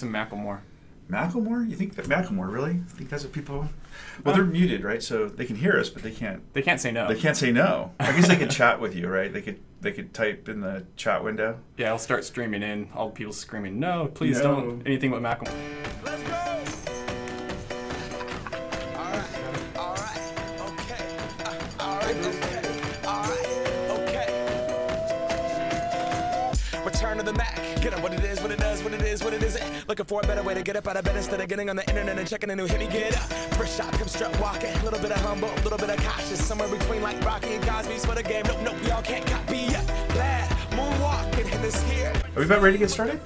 some Macklemore. Macklemore? You think that Macklemore really? I think that's what people. Well, they're muted, right? So they can hear us, but they can't. They can't say no. They can't say no. I guess they could chat with you, right? They could. They could type in the chat window. Yeah, I'll start streaming in. All the people screaming, "No, please No. don't anything with Macklemore." Let's go. Looking for a better way to get up out of bed instead of getting on the internet and checking a new hit me get up. First shot, come strut walking. A little bit of humble, a little bit of cautious. Somewhere between like Rocky and Cosby's for the game. Nope, nope, y'all can't copy yet. Glad moonwalking in this here. Are we about ready to get started?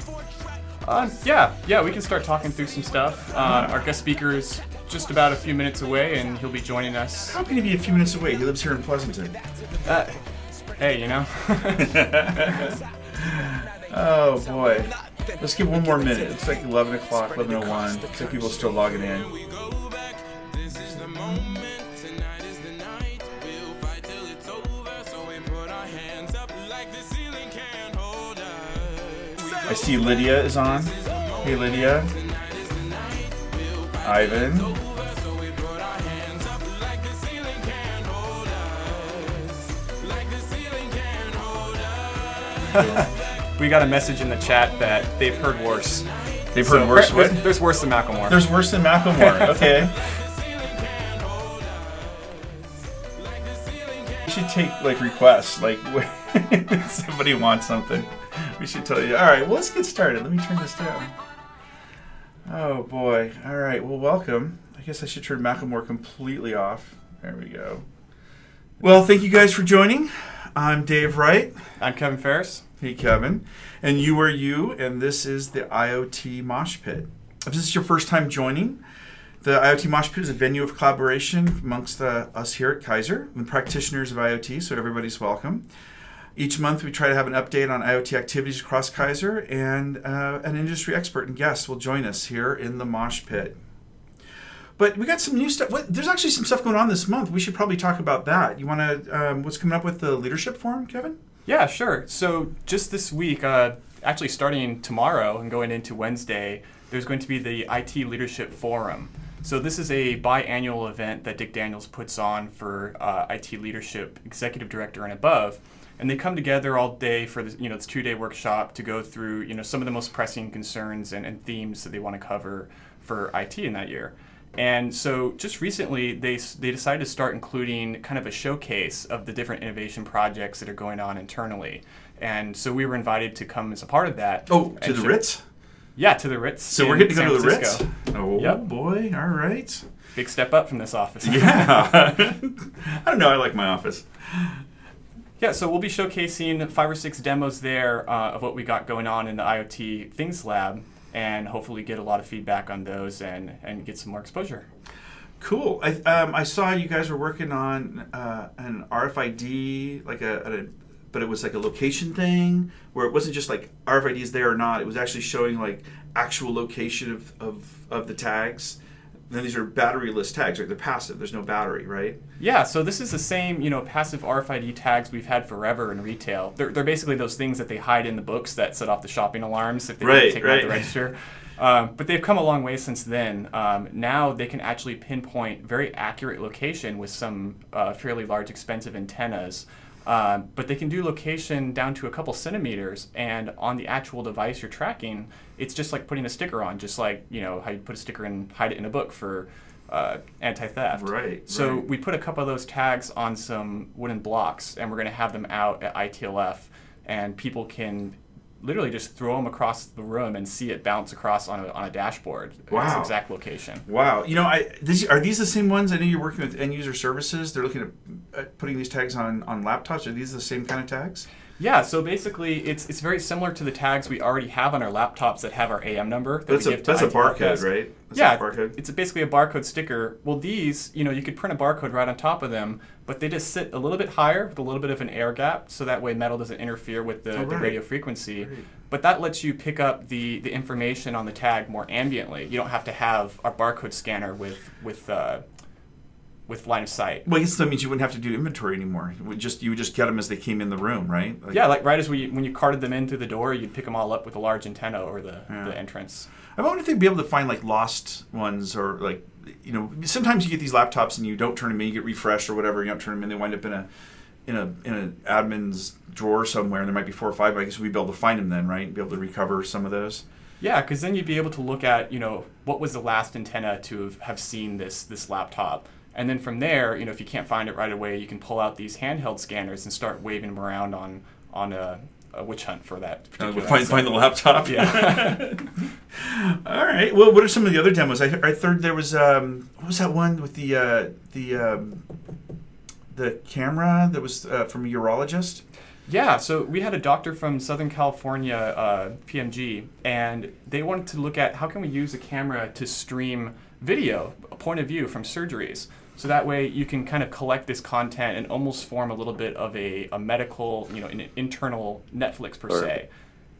Uh, yeah, yeah, we can start talking through some stuff. Uh, our guest speaker is just about a few minutes away, and he'll be joining us. How can he be a few minutes away? He lives here in Pleasanton. Uh, hey, you know, Oh boy. Let's give one more minute. It's like 11 o'clock, 11:01. Looks like people are still logging in. So. I see Lydia is on. Hey Lydia. Ivan. So we put our hands up like the ceiling can't hold us. Like the ceiling can't hold us. we got a message in the chat that they've heard worse. They've So, heard worse. there's, there's worse than Macklemore. There's worse than Macklemore. Okay. We should take like requests. Like when somebody wants something, we should tell you. All right. Well, let's get started. Let me turn this down. Oh boy. All right. Well, welcome. I guess I should turn Macklemore completely off. There we go. Well, thank you guys for joining. I'm Dave Wright. I'm Kevin Ferris. Hey, Kevin. And you are you, and this is the IoT Mosh Pit. If this is your first time joining, the IoT Mosh Pit is a venue of collaboration amongst uh, us here at Kaiser, the practitioners of IoT, so everybody's welcome. Each month, we try to have an update on IoT activities across Kaiser, and uh, an industry expert and guest will join us here in the Mosh Pit. But we got some new stuff. What, there's actually some stuff going on this month. We should probably talk about that. You want to? Um, what's coming up with the leadership forum, Kevin? Yeah, sure. So just this week, uh, actually starting tomorrow and going into Wednesday, there's going to be the IT Leadership Forum. So this is a biannual event that Dick Daniels puts on for uh, IT leadership, executive director and above, and they come together all day for this, you know, this two-day workshop to go through, you know, some of the most pressing concerns and, and themes that they want to cover for IT in that year. And so just recently, they, they decided to start including kind of a showcase of the different innovation projects that are going on internally. And so we were invited to come as a part of that. Oh, to the show- Ritz. Yeah, to the Ritz. So we're in getting to San go to the Francisco. Ritz. Oh Yep. boy! All right. Big step up from this office. Yeah. I don't know. I like my office. Yeah, so we'll be showcasing five or six demos there uh, of what we got going on in the IoT Things Lab, and hopefully get a lot of feedback on those and, and get some more exposure. Cool. I, um, I saw you guys were working on uh, an RFID, like a, a, but it was like a location thing where it wasn't just like RFID is there or not. It was actually showing like actual location of, of, of the tags. And then these are batteryless tags, right? They're passive. There's no battery, right? Yeah, so this is the same, you know, passive RFID tags we've had forever in retail. They're, they're basically those things that they hide in the books that set off the shopping alarms if they Right, take them out the register. Um, but they've come a long way since then. Um, now they can actually pinpoint very accurate location with some uh, fairly large, expensive antennas. Um, but they can do location down to a couple centimeters, and on the actual device you're tracking, it's just like putting a sticker on, just like you know how you put a sticker and hide it in a book for uh, anti-theft. Right, So right. we put a couple of those tags on some wooden blocks, and we're going to have them out at ITLF, and people can literally just throw them across the room and see it bounce across on a, on a dashboard. Its Wow. exact location. Wow. You know, I these, are these the same ones? I know you're working with end user services. They're looking at, at putting these tags on, on laptops. Are these the same kind of tags? Yeah, so basically, it's it's very similar to the tags we already have on our laptops that have our AM number. That That's we a give to that's a barcode, right? That's yeah, a barcode. it's basically a barcode sticker. Well, these, you know, you could print a barcode right on top of them, but they just sit a little bit higher with a little bit of an air gap, so that way metal doesn't interfere with the, Oh, the radio frequency. Great. But that lets you pick up the, the information on the tag more ambiently. You don't have to have a barcode scanner with with uh, with line of sight. Well, I guess that means you wouldn't have to do inventory anymore. You would just you would just get them as they came in the room, right? Like, Yeah, like right as we when you carted them in through the door, you'd pick them all up with a large antenna over the, Yeah. the entrance. I wonder if they'd be able to find like lost ones or like you know sometimes you get these laptops and you don't turn them in, you get refreshed or whatever, you don't turn them in, they wind up in a in a in an admin's drawer somewhere, and there might be four or five. I guess we'd be able to find them then, right? Be able to recover some of those. Yeah, because then you'd be able to look at, you know, what was the last antenna to have, have seen this this laptop, and then from there, you know, if you can't find it right away, you can pull out these handheld scanners and start waving them around on on a, a witch hunt for that. Uh, particular find find the laptop. Yeah. All right. Well, what are some of the other demos? I, I heard there was um, what was that one with the uh, the um, the camera that was uh, from a urologist. Yeah, so we had a doctor from Southern California, uh, PMG, and they wanted to look at how can we use a camera to stream video, a point of view from surgeries. So that way you can kind of collect this content and almost form a little bit of a, a medical, you know, an internal Netflix per se,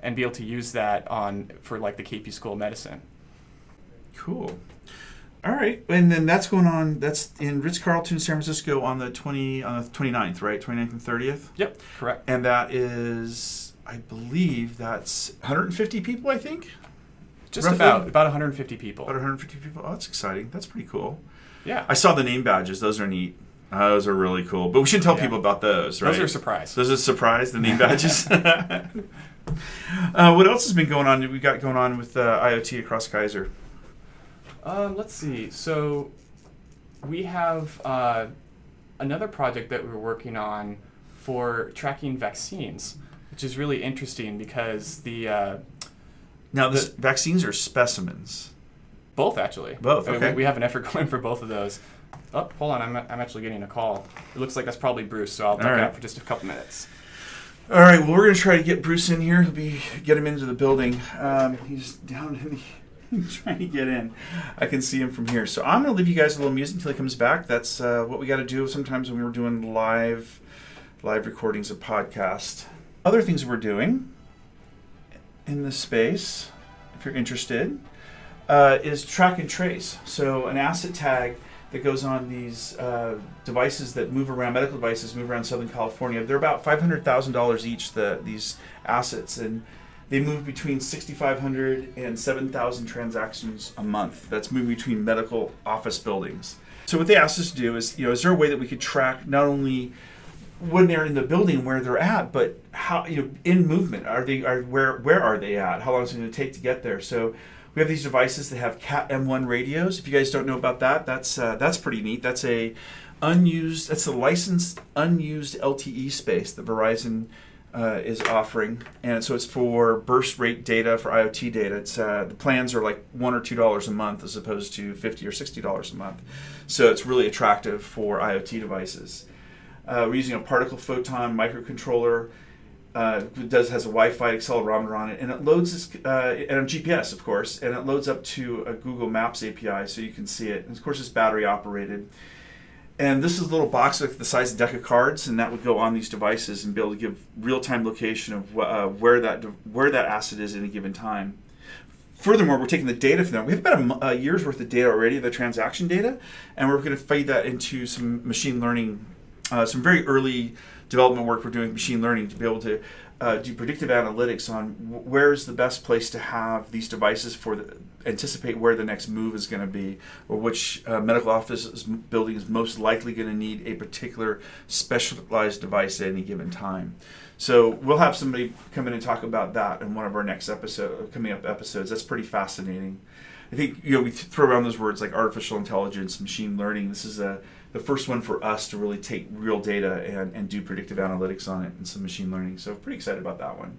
and be able to use that on for like the KP School of Medicine. Cool. All right, and then that's going on. That's in Ritz Carlton, San Francisco, on the twenty on the 29th, right? 29th and thirtieth, Yep, correct. and that is, I believe, that's 150 people. I think Just Roughly- about about 150 people. about 150 people. Oh, that's exciting. That's pretty cool. Yeah, I saw the name badges. Those are neat. Uh, those are really cool. But we should tell Yeah. people about those, right? those are a surprise. Those are a surprise, the name badges. uh, what else has been going on? We got going on with uh, IoT across Kaiser. Um, let's see. So we have uh, another project that we're working on for tracking vaccines, which is really interesting because the uh, Now, the vaccines are specimens. Both actually Both, I mean, okay. we, we have an effort going for both of those. Oh, hold on. I'm, I'm actually getting a call. It looks like that's probably Bruce, so I'll duck right. out for just a couple minutes. All right. Well, we're gonna try to get Bruce in here. He'll be get him into the building. Um, he's down in the. Trying to get in. I can see him from here. So I'm gonna leave you guys a little music until he comes back. That's uh, what we got to do sometimes when we're doing live, live recordings of podcast. Other things we're doing in this space, if you're interested, uh, is track and trace. So an asset tag that goes on these uh, devices that move around, medical devices move around Southern California. They're about five hundred thousand dollars each. The these assets and they move between 6,500 and 7,000 transactions a month. That's moving between medical office buildings. So what they asked us to do is, you know, is there a way that we could track not only when they're in the building where they're at, but how you know in movement are they are where where are they at? How long is it going to take to get there? So we have these devices that have Cat M1 radios. If you guys don't know about that, that's uh, that's pretty neat. That's a unused that's a licensed unused LTE space that Verizon uh, is offering, and so it's for burst rate data for IoT data. It's uh, the plans are like one or two dollars a month as opposed to fifty or sixty dollars a month. So it's really attractive for IoT devices. Uh, we're using a particle photon microcontroller. Uh, does has a Wi-Fi accelerometer on it, and it loads this, uh, and a GPS, of course, and it loads up to a Google Maps API, so you can see it. And of course, it's battery operated. And this is a little box like the size of a deck of cards, and that would go on these devices and be able to give real-time location of uh, where that where that asset is at any given time. Furthermore, we're taking the data from them. We have about a, a year's worth of data already, the transaction data, and we're going to feed that into some machine learning, uh, some very early development work we're doing machine learning to be able to uh, do predictive analytics on wh- where's the best place to have these devices for the, anticipate where the next move is going to be, or which uh, medical office is- building is most likely going to need a particular specialized device at any given time. So we'll have somebody come in and talk about that in one of our next episode, coming up episodes. That's pretty fascinating. I think you know we th- throw around those words like artificial intelligence, machine learning. This is a the first one for us to really take real data and, and do predictive analytics on it and some machine learning. So pretty excited about that one.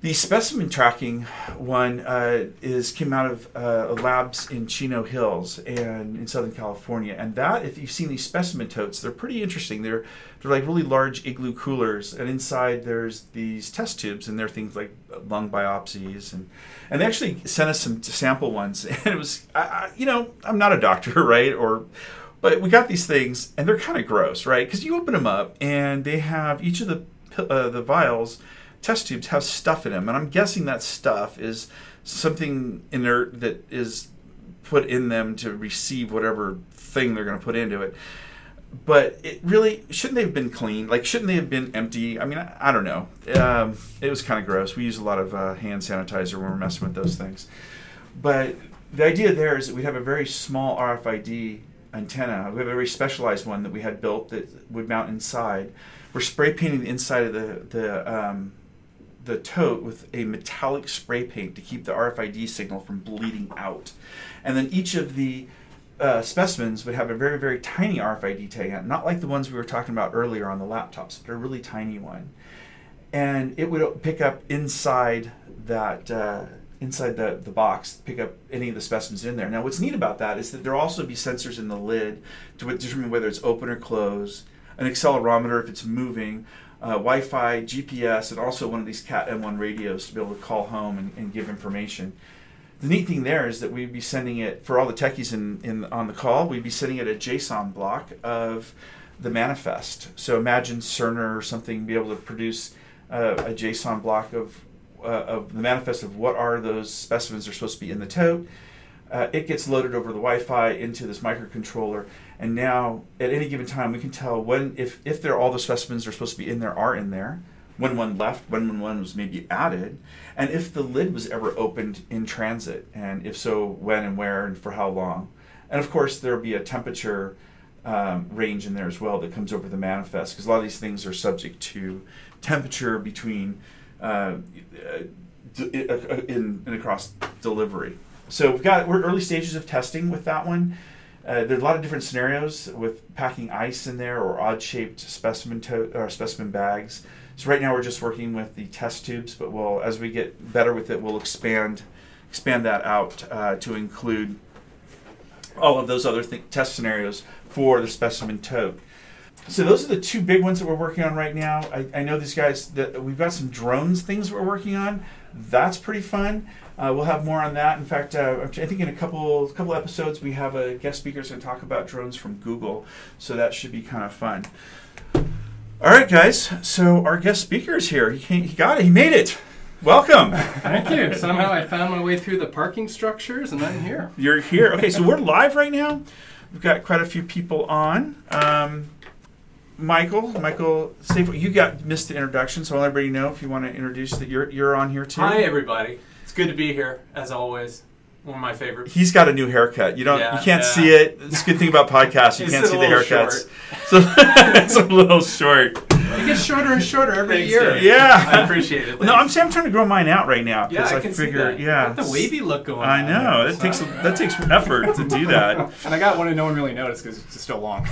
The specimen tracking one uh, is came out of uh, labs in Chino Hills and in Southern California, and that if you've seen these specimen totes, they're pretty interesting. They're they're like really large igloo coolers, and inside there's these test tubes, and they're things like lung biopsies, and and they actually sent us some sample ones, and it was I, I, you know I'm not a doctor, right, or but we got these things, and they're kind of gross, right? Because you open them up, and they have each of the uh, the vials test tubes have stuff in them, and I'm guessing that stuff is something inert that is put in them to receive whatever thing they're going to put into it. But it really shouldn't they have been clean? Like, shouldn't they have been empty? I mean, I, I don't know. Um, it was kind of gross. We use a lot of uh, hand sanitizer when we're messing with those things. But the idea there is that we'd have a very small RFID antenna. We have a very specialized one that we had built that would mount inside. We're spray painting the inside of the the um, the tote with a metallic spray paint to keep the RFID signal from bleeding out. And then each of the uh, specimens would have a very, very tiny RFID tag not like the ones we were talking about earlier on the laptops, but a really tiny one. And it would pick up inside that, uh, inside the, the box, pick up any of the specimens in there. Now, what's neat about that is that there'll also be sensors in the lid to determine whether it's open or closed, an accelerometer if it's moving, uh, Wi-Fi, GPS, and also one of these Cat M1 radios to be able to call home and, and, give information. The neat thing there is that we'd be sending it for all the techies in, in on the call. We'd be sending it a JSON block of the manifest. So imagine Cerner or something be able to produce uh, a JSON block of uh, of the manifest of what are those specimens that are supposed to be in the tote. Uh, it gets loaded over the Wi-Fi into this microcontroller, and now at any given time we can tell when if if there all the specimens that are supposed to be in there are in there, when one left, when one was maybe added, and if the lid was ever opened in transit, and if so, when and where and for how long, and of course there'll be a temperature. Um, range in there as well that comes over the manifest because a lot of these things are subject to temperature between uh, in, in across delivery. So we've got we're early stages of testing with that one. Uh, there's a lot of different scenarios with packing ice in there or odd-shaped specimen to- or specimen bags. So right now we're just working with the test tubes, but we'll as we get better with it, we'll expand expand that out uh, to include all of those other th- test scenarios for the specimen tote. So those are the two big ones that we're working on right now. I, I know these guys that we've got some drones things we're working on. That's pretty fun. Uh, we'll have more on that. In fact, uh, I think in a couple couple episodes we have a guest speaker going to talk about drones from Google. So that should be kind of fun. All right, guys. So our guest speaker is here. He, came, he got it. He made it. Welcome. Thank you. Somehow I found my way through the parking structures and I'm here. You're here. Okay, so we're live right now. We've got quite a few people on. Um, Michael, Michael, safe. You got missed the introduction, so I'll let everybody know if you want to introduce that you're you're on here too. Hi, everybody. It's good to be here as always. One of my favorites. He's got a new haircut. You don't, Yeah, you can't yeah. see it. It's a good thing about podcasts. You can't see the little haircuts. So it's a little short. It gets shorter and shorter every Thanks, year. Dave. Yeah. I appreciate it. No, I'm saying I'm trying to grow mine out right now yeah, because I, can figure, see that. yeah, Got the wavy look going. I on know there. that takes that takes effort to do that. And I got one that no one really noticed because it's still long.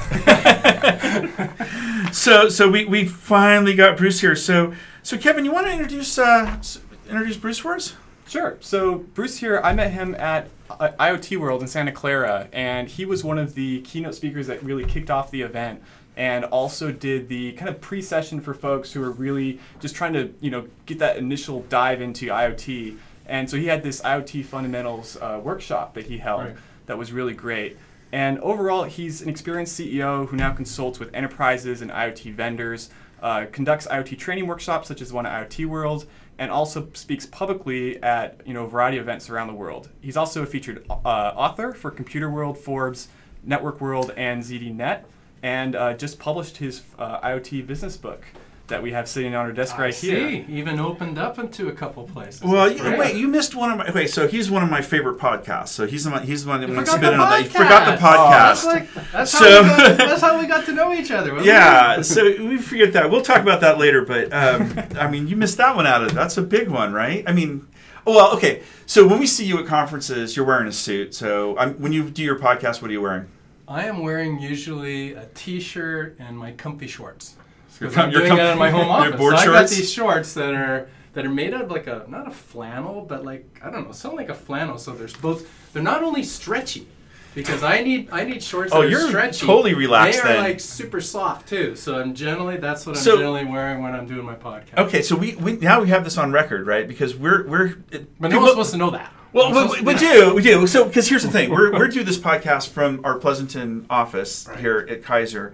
So so we, we finally got Bruce here. So so Kevin, you want to introduce uh, introduce Bruce for us? Sure. So Bruce here, I met him at uh, IoT World in Santa Clara, and he was one of the keynote speakers that really kicked off the event, and also did the kind of pre-session for folks who are really just trying to, you know, get that initial dive into IoT. And so he had this IoT fundamentals uh, workshop that he held Right. that was really great. And overall, he's an experienced CEO who now consults with enterprises and IoT vendors, uh, conducts IoT training workshops such as one at IoT World, and also speaks publicly at you know a variety of events around the world. He's also a featured uh, author for Computer World, Forbes, Network World, and ZDNet, and uh, just published his uh, IoT business book that we have sitting on our desk I right here. see. Even opened up into a couple places. Well, you, wait, you missed one of my. Wait, so he's one of my favorite podcasts. So he's the one. He's the one that You went forgot spinning the on that. You podcast. forgot the Oh, podcast. that's like that's how, So- we got, that's how we got to know each other. yeah, it? so we figured that. We'll talk about that later. But um, I mean, you missed that one out of. That's a big one, right? I mean, oh well, okay. So when we see you at conferences, you're wearing a suit. So I'm, when you do your podcast, what are you wearing? I am wearing usually a t-shirt and my comfy shorts. Because I'm doing com- it in my home office. board so I got these shorts that are that are made out of like a not a flannel, but like I don't know, something like a flannel. So there's both. They're not only stretchy. Because I need I need shorts Oh, that are you're stretchy. totally relaxed They are then. like super soft too. So I'm generally that's what I'm So- generally wearing when I'm doing my podcast. Okay, so we, we now we have this on record, right? Because we're we're But no people- one's supposed to know that. Well, we, we do, we do. So, because here's the thing, we're we're doing this podcast from our Pleasanton office Right. here at Kaiser,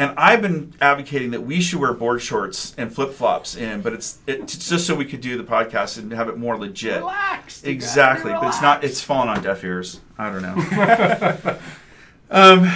and I've been advocating that we should wear board shorts and flip flops in, but it's it's just so we could do the podcast and have it more legit. Relax. you gotta Exactly, but it's not. It's fallen on deaf ears. I don't know. Um,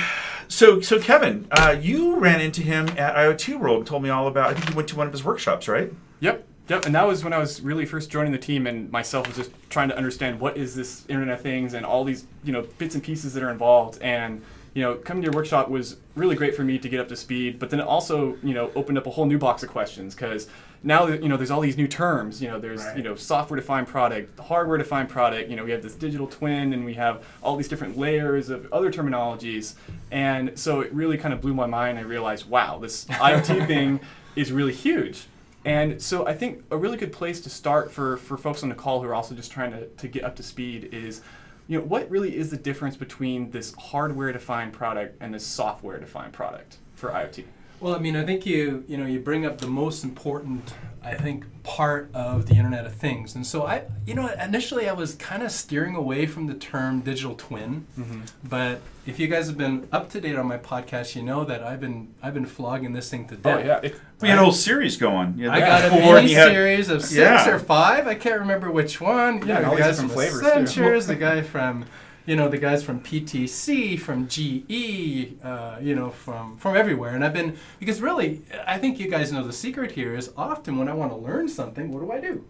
so, so Kevin, uh, you ran into him at IoT World and told me all about. I think you went to one of his workshops, right? Yep, yep. And that was when I was really first joining the team, and myself was just trying to understand what is this Internet of Things and all these you know bits and pieces that are involved. And you know, coming to your workshop was really great for me to get up to speed. But then it also you know opened up a whole new box of questions because now you know there's all these new terms. You know, there's Right. you know software defined product, hardware defined product. You know, we have this digital twin, and we have all these different layers of other terminologies. And so it really kind of blew my mind. I realized, wow, this IoT thing is really huge. And so I think a really good place to start for, for folks on the call who are also just trying to, to get up to speed is, you know, what really is the difference between this hardware defined product and this software defined product for IoT? Well, I mean, I think you you know you bring up the most important, I think, part of the Internet of Things, and so I you know initially I was kind of steering away from the term digital twin, mm-hmm. but if you guys have been up to date on my podcast, you know that I've been I've been flogging this thing to Oh, death. yeah. It, We had a whole series going. Had I got a four, and mini series of six Yeah. or five. I can't remember which one. You Yeah, know, all the guys from flavors, too. The guy from, you know, the guys from PTC, from GE, uh, you know, from from everywhere. And I've been because really, I think you guys know the secret here is often when I want to learn something, what do I do?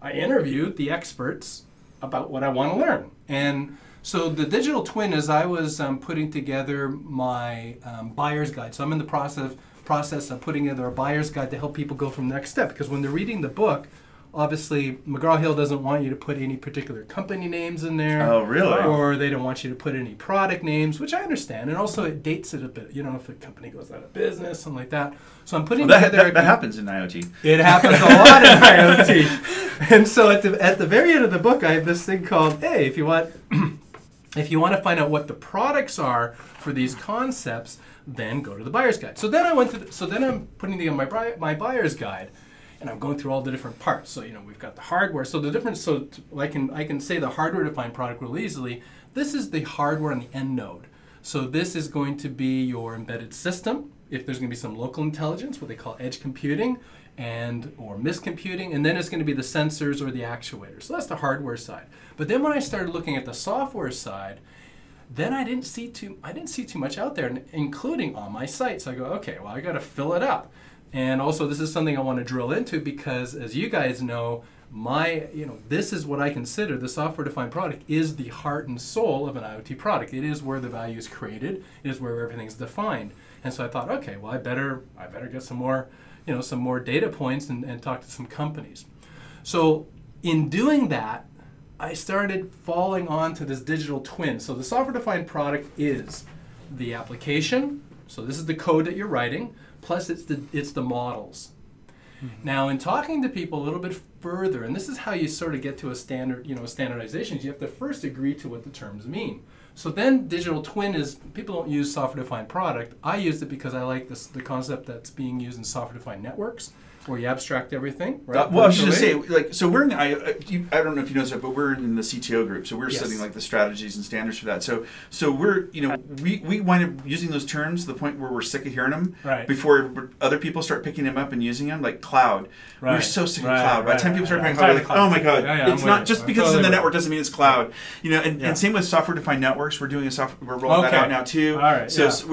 I interview the experts about what I want to learn. And so the digital twin is I was um, putting together my um, buyer's guide. So I'm in the process process of putting together a buyer's guide to help people go from next step. Because when they're reading the book, obviously McGraw Hill doesn't want you to put any particular company names in there. Oh, really? Or they don't want you to put any product names, which I understand. And also it dates it a bit. You know, if a company goes out of business, something like that. So I'm putting Well, that, together. that, that happens in IoT. It happens a lot in IoT. And so at the at the very end of the book, I have this thing called Hey, if you want if you want to find out what the products are for these concepts, then go to the buyer's guide. So then I went to the, so then I'm putting together my buy- my buyer's guide and I'm going through all the different parts. So you know, we've got the hardware. So the difference so I can I can say the hardware defined product real easily. This is the hardware on the end node. So this is going to be your embedded system. If there's going to be some local intelligence, what they call edge computing, and or mist computing, and then it's going to be the sensors or the actuators. So that's the hardware side. But then when I started looking at the software side, then I didn't see too I didn't see too much out there, including on my site. So I go, okay, well I got to fill it up. And also, this is something I want to drill into because, as you guys know, my you know this is what I consider the software-defined product is the heart and soul of an IoT product. It is where the value is created. It is where everything's defined. And so I thought, okay, well I better I better get some more you know some more data points and, and talk to some companies. So in doing that, I started falling onto this digital twin. So the software defined product is the application. So this is the code that you're writing, plus it's the it's the models. Mm-hmm. Now, in talking to people a little bit further, and this is how you sort of get to a standard, you know, standardization. is You have to first agree to what the terms mean. So then, digital twin is people don't use software-defined product. I used it because I like this the concept that's being used in software-defined networks, where you abstract everything. Right? Uh, well, I was just gonna say, like, so we're in. I, uh, you, I don't know if you know that, but we're in the CTO group, so we're Yes. studying like the strategies and standards for that. So, so we're, you know, we we wind up using those terms to the point where we're sick of hearing them Right. before other people start picking them up and using them, like cloud. Right. We're so sick of Right, cloud. By the time people start picking cloud, we're like, of oh my god, Yeah, yeah, it's I'm not just you. because it's in the network doesn't mean it's cloud. You know, and, Yeah. and same with software defined networks. We're doing a software. We're rolling that out now too. All right, So yeah. s-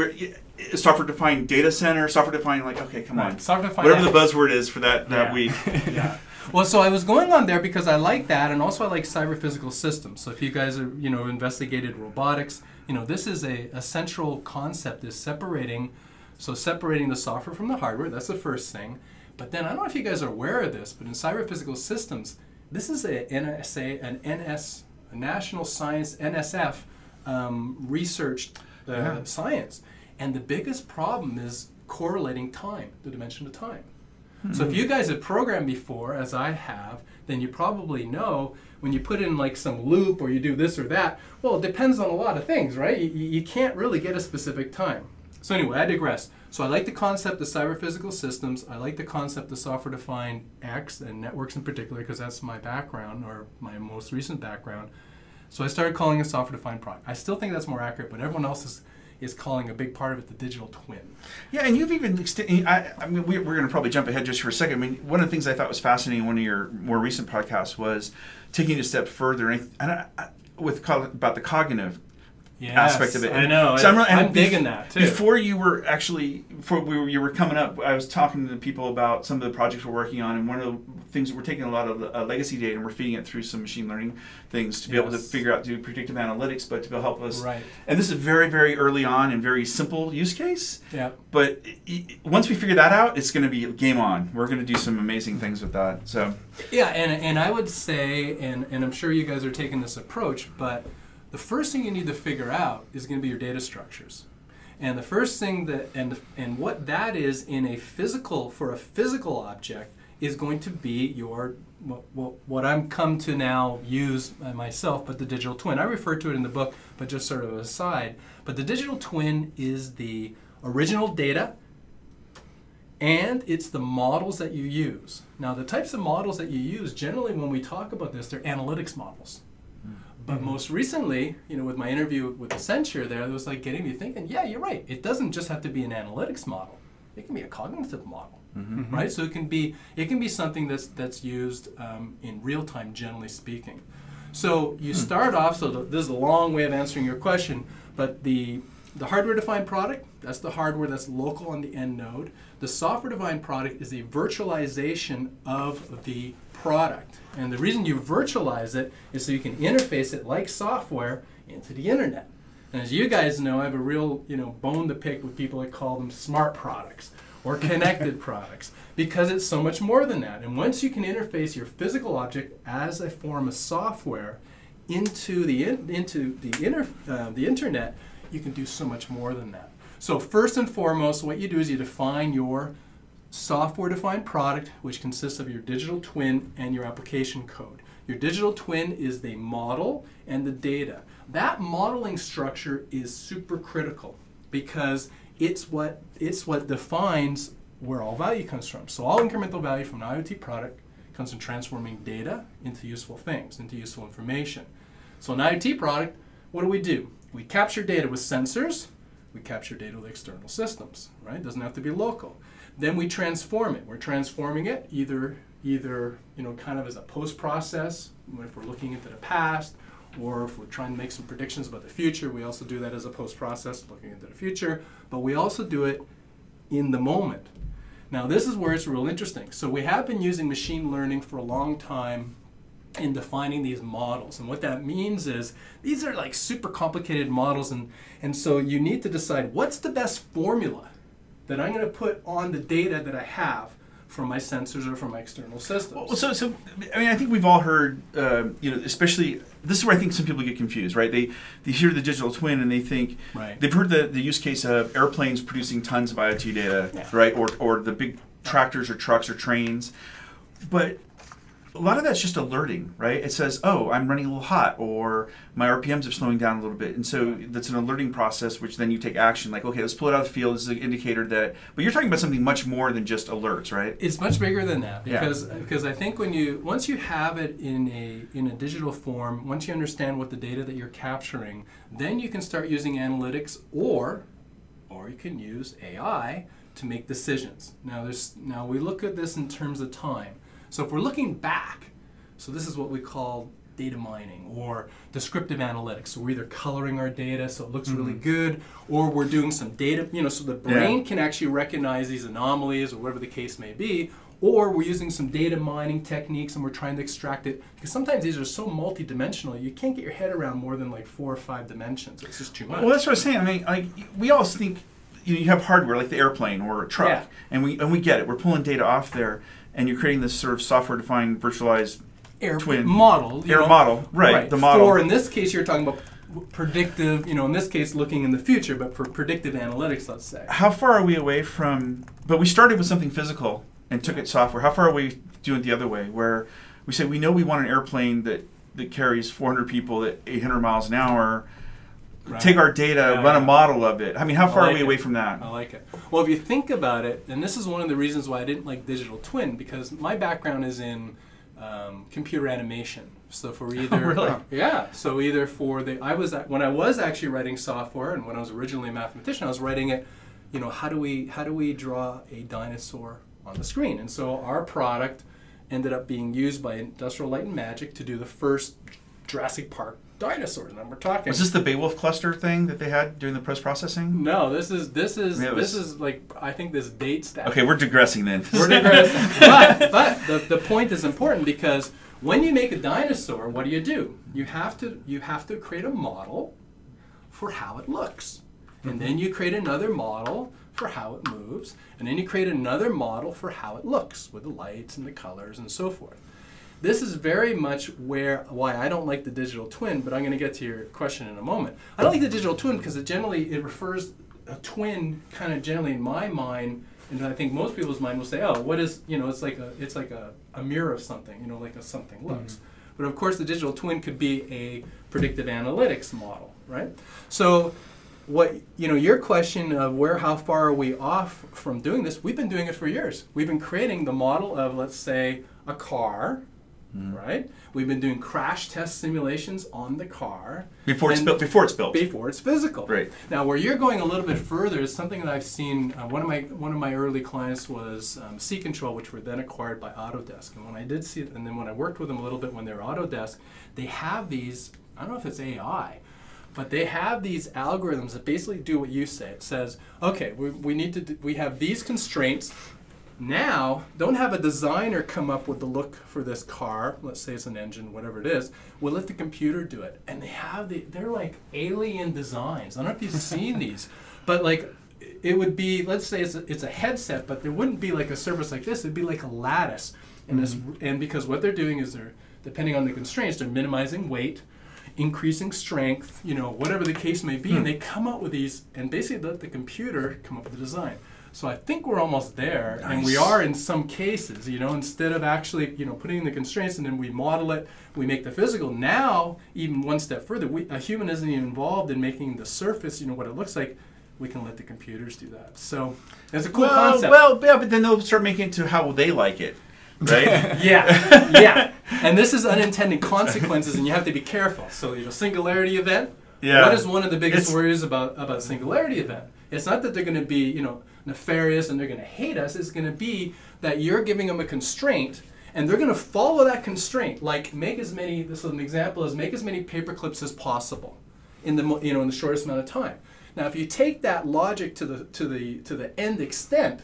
we're software defined data center, software defined like okay, come on, Software-defined whatever the buzzword is for that that Yeah. week. yeah. Well, so I was going on there because I like that, and also I like cyber physical systems. So if you guys are, you know, investigated robotics, you know, this is a, a central concept is separating, so separating the software from the hardware. That's the first thing. But then I don't know if you guys are aware of this, but in cyber physical systems, this is a NSA, an NS, a National Science NSF um, researched uh, Yeah. science, and the biggest problem is correlating time, the dimension of time. So if hmm. you guys have programmed before, as I have, then you probably know when you put in like some loop or you do this or that. Well, it depends on a lot of things, right? You, you can't really get a specific time. So anyway, I digress. So I like the concept of cyber physical systems. I like the concept of software-defined X and networks in particular because that's my background or my most recent background. So I started calling it software-defined product. I still think that's more accurate, but everyone else is is calling a big part of it the digital twin. Yeah, and you've even extended. I, I mean, we, we're going to probably jump ahead just for a second. I mean, one of the things I thought was fascinating in one of your more recent podcasts was taking a step further, and, I, and I, with about the cognitive Yes, aspect of it. I know. So I'm, really- and I'm bef- that, too. Before you were actually, before we were, you were coming up, I was talking to people about some of the projects we're working on, and one of the things we're taking a lot of uh, legacy data and we're feeding it through some machine learning things to be able to figure out do predictive analytics, but to be able to help us. Right. And this is very, very early on and very simple use case. Yeah. But i- i- once we figure that out, it's going to be game on. We're going to do some amazing things with that. So Yeah, and, and I would say, and, and I'm sure you guys are taking this approach, but the first thing you need to figure out is going to be your data structures. And the first thing that, and, and what that is in a physical, for a physical object, is going to be your, what, what, what I'm come to now use myself, but the digital twin. I refer to it in the book, but just sort of aside. But the digital twin is the original data and it's the models that you use. Now, the types of models that you use, generally when we talk about this, they're analytics models. But mm-hmm. most recently, you know, with my interview with Accenture there, it was like getting me thinking, yeah, you're right. It doesn't just have to be an analytics model. It can be a cognitive model, mm-hmm. Mm-hmm. right? So it can be it can be something that's that's used um, in real time, generally speaking. So you hmm. start off. So the, this is a long way of answering your question, but the the hardware defined product that's the hardware that's local on the end node. The software defined product is a virtualization of the product, and the reason you virtualize it is so you can interface it like software into the internet. And as you guys know, I have a real you know bone to pick with people that call them smart products or connected products because it's so much more than that. And once you can interface your physical object as a form of software into the in, into the inter, uh, the internet, you can do so much more than that. So first and foremost, what you do is you define your software defined product, which consists of your digital twin and your application code. Your digital twin is the model and the data. That modeling structure is super critical because it's what it's what defines where all value comes from. So all incremental value from an IoT product comes from transforming data into useful things, into useful information. So an IoT product, what do we do? We capture data with sensors, we capture data with external systems, right? It Doesn't have to be local. Then we transform it. We're transforming it either either you know kind of as a post process if we're looking into the past or if we're trying to make some predictions about the future we also do that as a post process looking into the future but we also do it in the moment now this is where it's real interesting so we have been using machine learning for a long time in defining these models and what that means is these are like super complicated models and and so you need to decide what's the best formula that i'm going to put on the data that i have from my sensors or from my external systems Well, so, so I mean, I think we've all heard, uh, you know, especially this is where I think some people get confused, right? They they hear the digital twin and they think Right. they've heard the, the use case of airplanes producing tons of IoT data, Yeah. right? Or or the big tractors or trucks or trains, but a lot of that's just alerting, right? It says, "Oh, I'm running a little hot," or "My RPMs are slowing down a little bit," and so that's an alerting process, which then you take action. Like, okay, let's pull it out of the field. This is an indicator that. But you're talking about something much more than just alerts, right? It's much bigger than that Yeah. because because I think when you once you have it in a in a digital form, once you understand what the data that you're capturing, then you can start using analytics or or you can use AI to make decisions. Now there's now we look at this in terms of time. So if we're looking back, so this is what we call data mining or descriptive analytics. So we're either coloring our data so it looks really mm-hmm. good, or we're doing some data, you know, so the brain can actually recognize these anomalies or whatever the case may be, or we're using some data mining techniques and we're trying to extract it because sometimes these are so multidimensional you can't get your head around more than like four or five dimensions. It's just too much. Well, that's what I was saying. I mean, like we all think you know you have hardware like the airplane or a truck, Yeah. and we and we get it. We're pulling data off there, and you're creating this sort of software-defined virtualized air twin model. air know. model, right? The model. For in this case, you're talking about predictive. You know, in this case, looking in the future, but for predictive analytics, let's say. How far are we away from? But we started with something physical and took it software. How far are we doing it the other way, where we say we know we want an airplane that that carries 400 people at 800 miles an hour. Right. Take our data, Yeah, run a model of it. I mean, how far are we it. away from that? I like it. Well, if you think about it, and this is one of the reasons why I didn't like digital twin because my background is in um, computer animation. So for either really? yeah, so either for the I was when I was actually writing software, and when I was originally a mathematician, I was writing it. You know, how do we how do we draw a dinosaur on the screen? And so our product ended up being used by Industrial Light and Magic to do the first Jurassic Park dinosaurs. Now we're talking. Was this the Beowulf cluster thing that they had during the post processing? no, this is this is Yeah, it this was- is like I think this dates that. Okay, we're digressing then. We're digressing. but but the, the point is important because when you make a dinosaur, what do you do? You have to you have to create a model for how it looks. And then you create another model for how it moves, and then you create another model for how it looks with the lights and the colors and so forth. This is very much where why I don't like the digital twin, but I'm going to get to your question in a moment. I don't like the digital twin because it generally it refers a twin kind of generally in my mind, and I think most people's mind will say, oh, what is you know, it's like a it's like a, a mirror of something, you know, like a something mm-hmm. looks. But of course, the digital twin could be a predictive analytics model, right? So what you know your question of where how far are we off from doing this we've been doing it for years we've been creating the model of let's say a car right we've been doing crash test simulations on the car Before it's built. Before it's built. before it's physical. Right. Now, where you're going a little bit further is something that I've seen. Uh, one of my one of my early clients was um, SeeControl, which were then acquired by Autodesk. And when I did see it, and then when I worked with them a little bit when they were Autodesk, they have these. I don't know if it's AI. But they have these algorithms that basically do what you say. It says, okay, we, we need to, do, we have these constraints. Now, don't have a designer come up with the look for this car. Let's say it's an engine, whatever it is. We'll let the computer do it. And they have the, they're like alien designs. I don't know if you've seen these, but like it would be, let's say it's a, it's a headset, but there wouldn't be like a surface like this. It'd be like a lattice. And this, mm-hmm. and because what they're doing is they're, depending on the constraints, they're minimizing weight, increasing strength, you know, whatever the case may be, and hmm. they come up with these and basically let the computer come up with the design. So I think we're almost there, and we are in some cases. You know, instead of actually, you know, putting in the constraints and then we model it, we make the physical. Now, even one step further, we, a human isn't even involved in making the surface. You know what it looks like. We can let the computers do that. So it's a cool well, concept. well, yeah, but then they'll start making it to how they like it, right? Yeah, yeah. And this is unintended consequences, and you have to be careful. So, you know, singularity event. Yeah. What is one of the biggest It's- worries about about singularity event? It's not that they're going to be, you know, nefarious and they're going to hate us. is going to be that you're giving them a constraint, and they're going to follow that constraint. Like make as many. This is an example: is make as many paper clips as possible in the you know in the shortest amount of time. Now, if you take that logic to the to the to the end extent,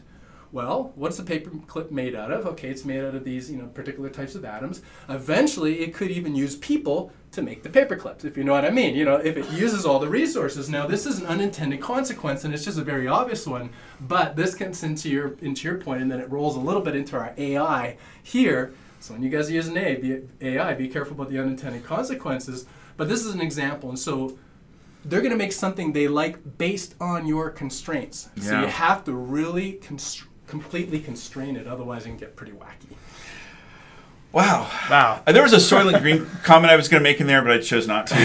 well, what's the paper clip made out of? Okay, it's made out of these, you know, particular types of atoms. Eventually, it could even use people to make the paper clips, if you know what I mean. You know, if it uses all the resources. Now, this is an unintended consequence, and it's just a very obvious one. But this gets into your into your point, and then it rolls a little bit into our AI here. So when you guys are using AI, be, AI, be careful about the unintended consequences. But this is an example, and so they're going to make something they like based on your constraints. So you have to really constr- completely constrain it, otherwise it can get pretty wacky. Wow. Wow. Uh, There was a Soylent Green comment I was going to make in there, but I chose not to.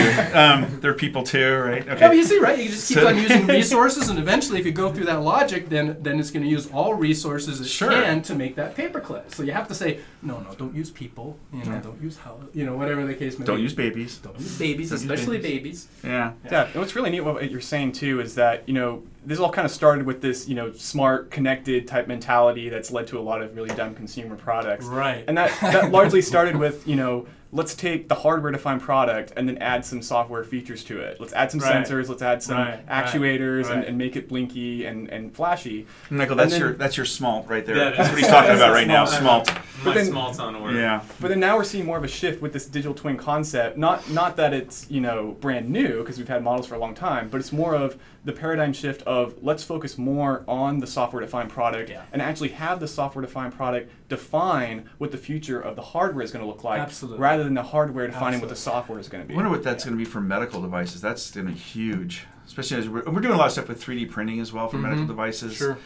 Um, there are people too, right? Okay. Yeah, but you see, right? You just keep So- on using resources, and eventually, if you go through that logic, then then it's going to use all resources it Sure. can to make that paperclip. So you have to say, no, no, don't use people. You know, Yeah. don't use how, you know, whatever the case may be Don't use babies. Don't use babies, Don't use especially babies. babies. Yeah. Yeah, and what's really neat what you're saying too is that you know this all kind of started with this you know smart, connected type mentality that's led to a lot of really dumb consumer products. Right. And that that largely started with you know let's take the hardware defined product and then add some software features to it. Let's add some Right. sensors. Let's add some Right, right, actuators And, right. and make it blinky and, and flashy. Michael, that's then- your that's your smalt right there. That is- that's what he's talking about a right now. smalt. Smalt. My then- small's on order. Yeah. But then now we're seeing more of a shift with this digital twin concept. Not not that it's you know brand new because we've had models for a long time, but it's more of the paradigm shift of let's focus more on the software defined product Yeah. and actually have the software defined product define what the future of the hardware is going to look like, Absolutely. rather than the hardware defining what the software is going to be. I wonder what that's going to be for medical devices. That's going to be huge, especially as we're, we're doing a lot of stuff with 3D printing as well for medical Mhm. devices. Sure.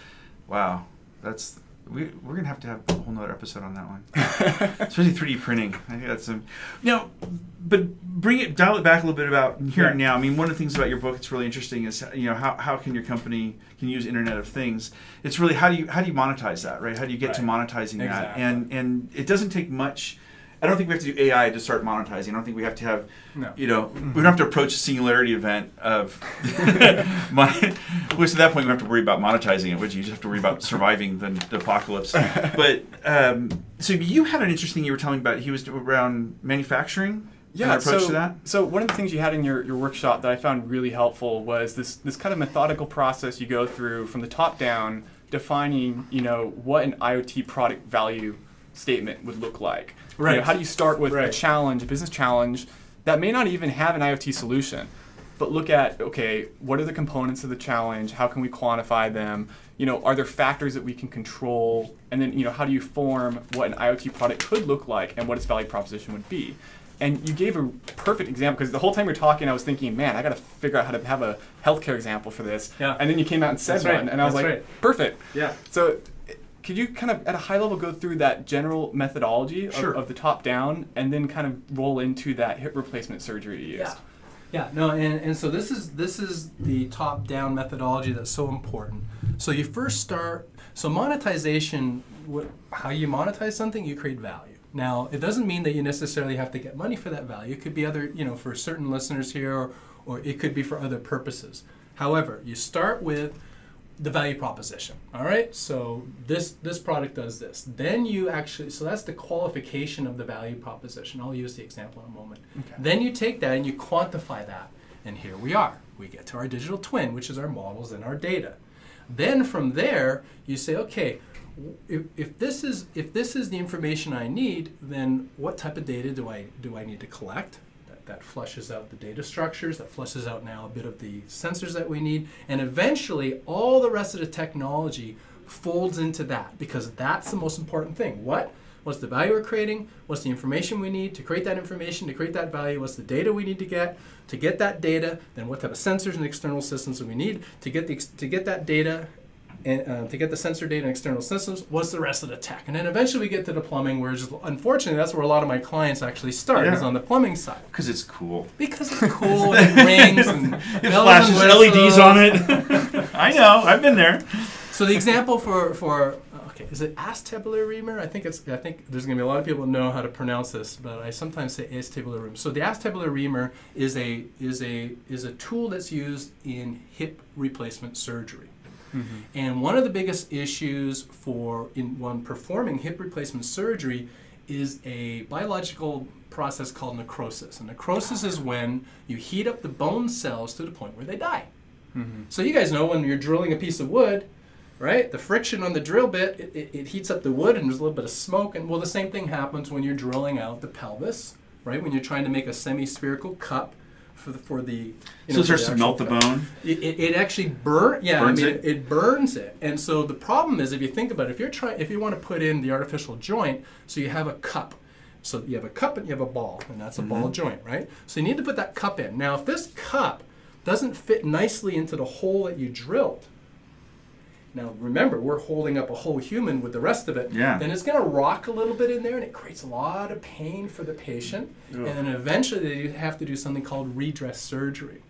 Wow, that's we, we're gonna have to have a whole nother episode on that one, especially 3D printing. I think that's some, know, but bring it dial it back a little bit about here and now. I mean, one of the things about your book that's really interesting is you know how, how can your company can use Internet of Things. It's really how do you how do you monetize that, right? How do you get to Right. monetizing that? And and it doesn't take much. I don't think we have to do AI to start monetizing. I don't think we have to have, No. you know, we don't have to approach a singularity event of, which at that point we don't have to worry about monetizing it, which you just have to worry about surviving the, the apocalypse. But um, so you had an interesting you were telling about. He was around manufacturing. Yeah, approach so, to that? so one of the things you had in your, your workshop that I found really helpful was this this kind of methodical process you go through from the top down, defining you know what an IoT product value statement would look like. You know, Right. how do you start with a challenge, a business challenge that may not even have an IoT solution, but look at okay, what are the components of the challenge? How can we quantify them? You know, are there factors that we can control? And then you know, how do you form what an IoT product could look like and what its value proposition would be? And you gave a perfect example because the whole time you're talking, I was thinking, man, I got to figure out how to have a healthcare example for this. Yeah. And then you came out and said That's right. one, and I was That's like, right. perfect. Yeah. So, could you kind of, at a high level, go through that general methodology of, Sure. of the top down, and then kind of roll into that hip replacement surgery you used? Yeah. Yeah, no, and, and so this is this is the top down methodology that's so important. So you first start so monetization wh- how you monetize something, you create value. Now, it doesn't mean that you necessarily have to get money for that value. It could be other, you know, for certain listeners here or, or it could be for other purposes. However, you start with the value proposition. All right, so this this product does this. Then you actually so that's the qualification of the value proposition. I'll use the example in a moment. Then you take that and you quantify that, and here we are. We get to our digital twin, which is our models and our data. Then from there, you say, okay, if, if this is if this is the information I need, then what type of data do I do I need to collect? That, flushes out the data structures. That flushes out now a bit of the sensors that we need, and eventually all the rest of the technology folds into that because that's the most important thing. What What's the value we're creating? What's the information we need to create that information, to create that value? What's the data we need to get? To get that data, then what type of sensors and external systems do we need to get the, to get that data and uh, to get the sensor data and external systems? What's the rest of the tech? And then eventually we get to the plumbing, where just, unfortunately that's where a lot of my clients actually start is on the plumbing side Because it's cool. because it's cool and it rings and It flashes and LEDs on it. I know. I've been there. So the example for for okay is it acetabular reamer? I think it's I think there's going to be a lot of people know how to pronounce this, but I sometimes say acetabular reamer. So the acetabular reamer is a is a is a tool that's used in hip replacement surgery. Mm-hmm. And one of the biggest issues for in one performing hip replacement surgery is a biological process called necrosis. And necrosis is when you heat up the bone cells to the point where they die. Mm-hmm. So you guys know when you're drilling a piece of wood, right? The friction on the drill bit, it, it, it heats up the wood and there's a little bit of smoke. And well, the same thing happens when you're drilling out the pelvis, right? When you're trying to make a semi-spherical cup for the for the. You So know, it starts to melt the cup. bone. It, it, it actually burn. Yeah, Burns I mean, it? it? burns it. And so the problem is, if you think about it, if you're trying, if you want to put in the artificial joint, so you have a cup. So you have a cup and you have a ball, and that's a ball Mm-hmm. joint, right? So you need to put that cup in. Now, if this cup doesn't fit nicely into the hole that you drilled, now remember we're holding up a whole human with the rest of it. Yeah. Then it's going to rock a little bit in there, and it creates a lot of pain for the patient. And then eventually they have to do something called redress surgery.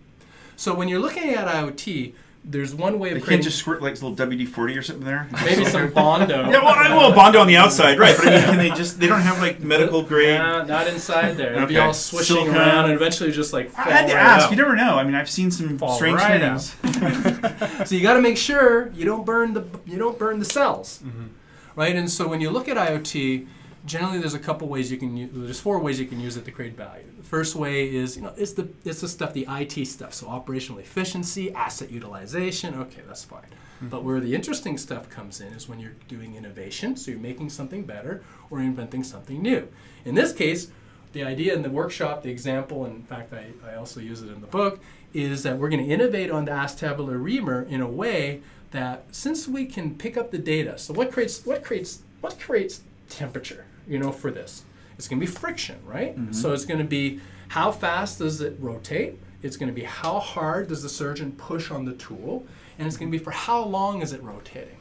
So when you're looking at IoT, there's one way of They can't creating just squirt like a little WD forty or something there. maybe some bondo. Yeah, well, I will Bondo on the outside, right? But I mean, can they just? They don't have like medical grade. Nah, not inside there. It'd be all swishing Silicone. around and eventually just like fall I had to right ask. out. You never know. I mean, I've seen some Fall strange right things. So you got to make sure you don't burn the you don't burn the cells, mm-hmm. right? And so when you look at IoT, generally there's a couple ways you can use. There's four ways you can use it to create value. The first way is you know it's the it's the stuff the IT stuff. So operational efficiency, asset utilization. Okay, that's fine. Mm-hmm. But where the interesting stuff comes in is when you're doing innovation. So you're making something better or inventing something new. In this case, the idea in the workshop, the example, and in fact, I, I also use it in the book, is that we're going to innovate on the acetabular reamer in a way that since we can pick up the data, so what creates what creates what creates temperature, you know, for this? It's going to be friction, right? Mm-hmm. So it's going to be how fast does it rotate? It's going to be how hard does the surgeon push on the tool, and it's going to be for how long is it rotating.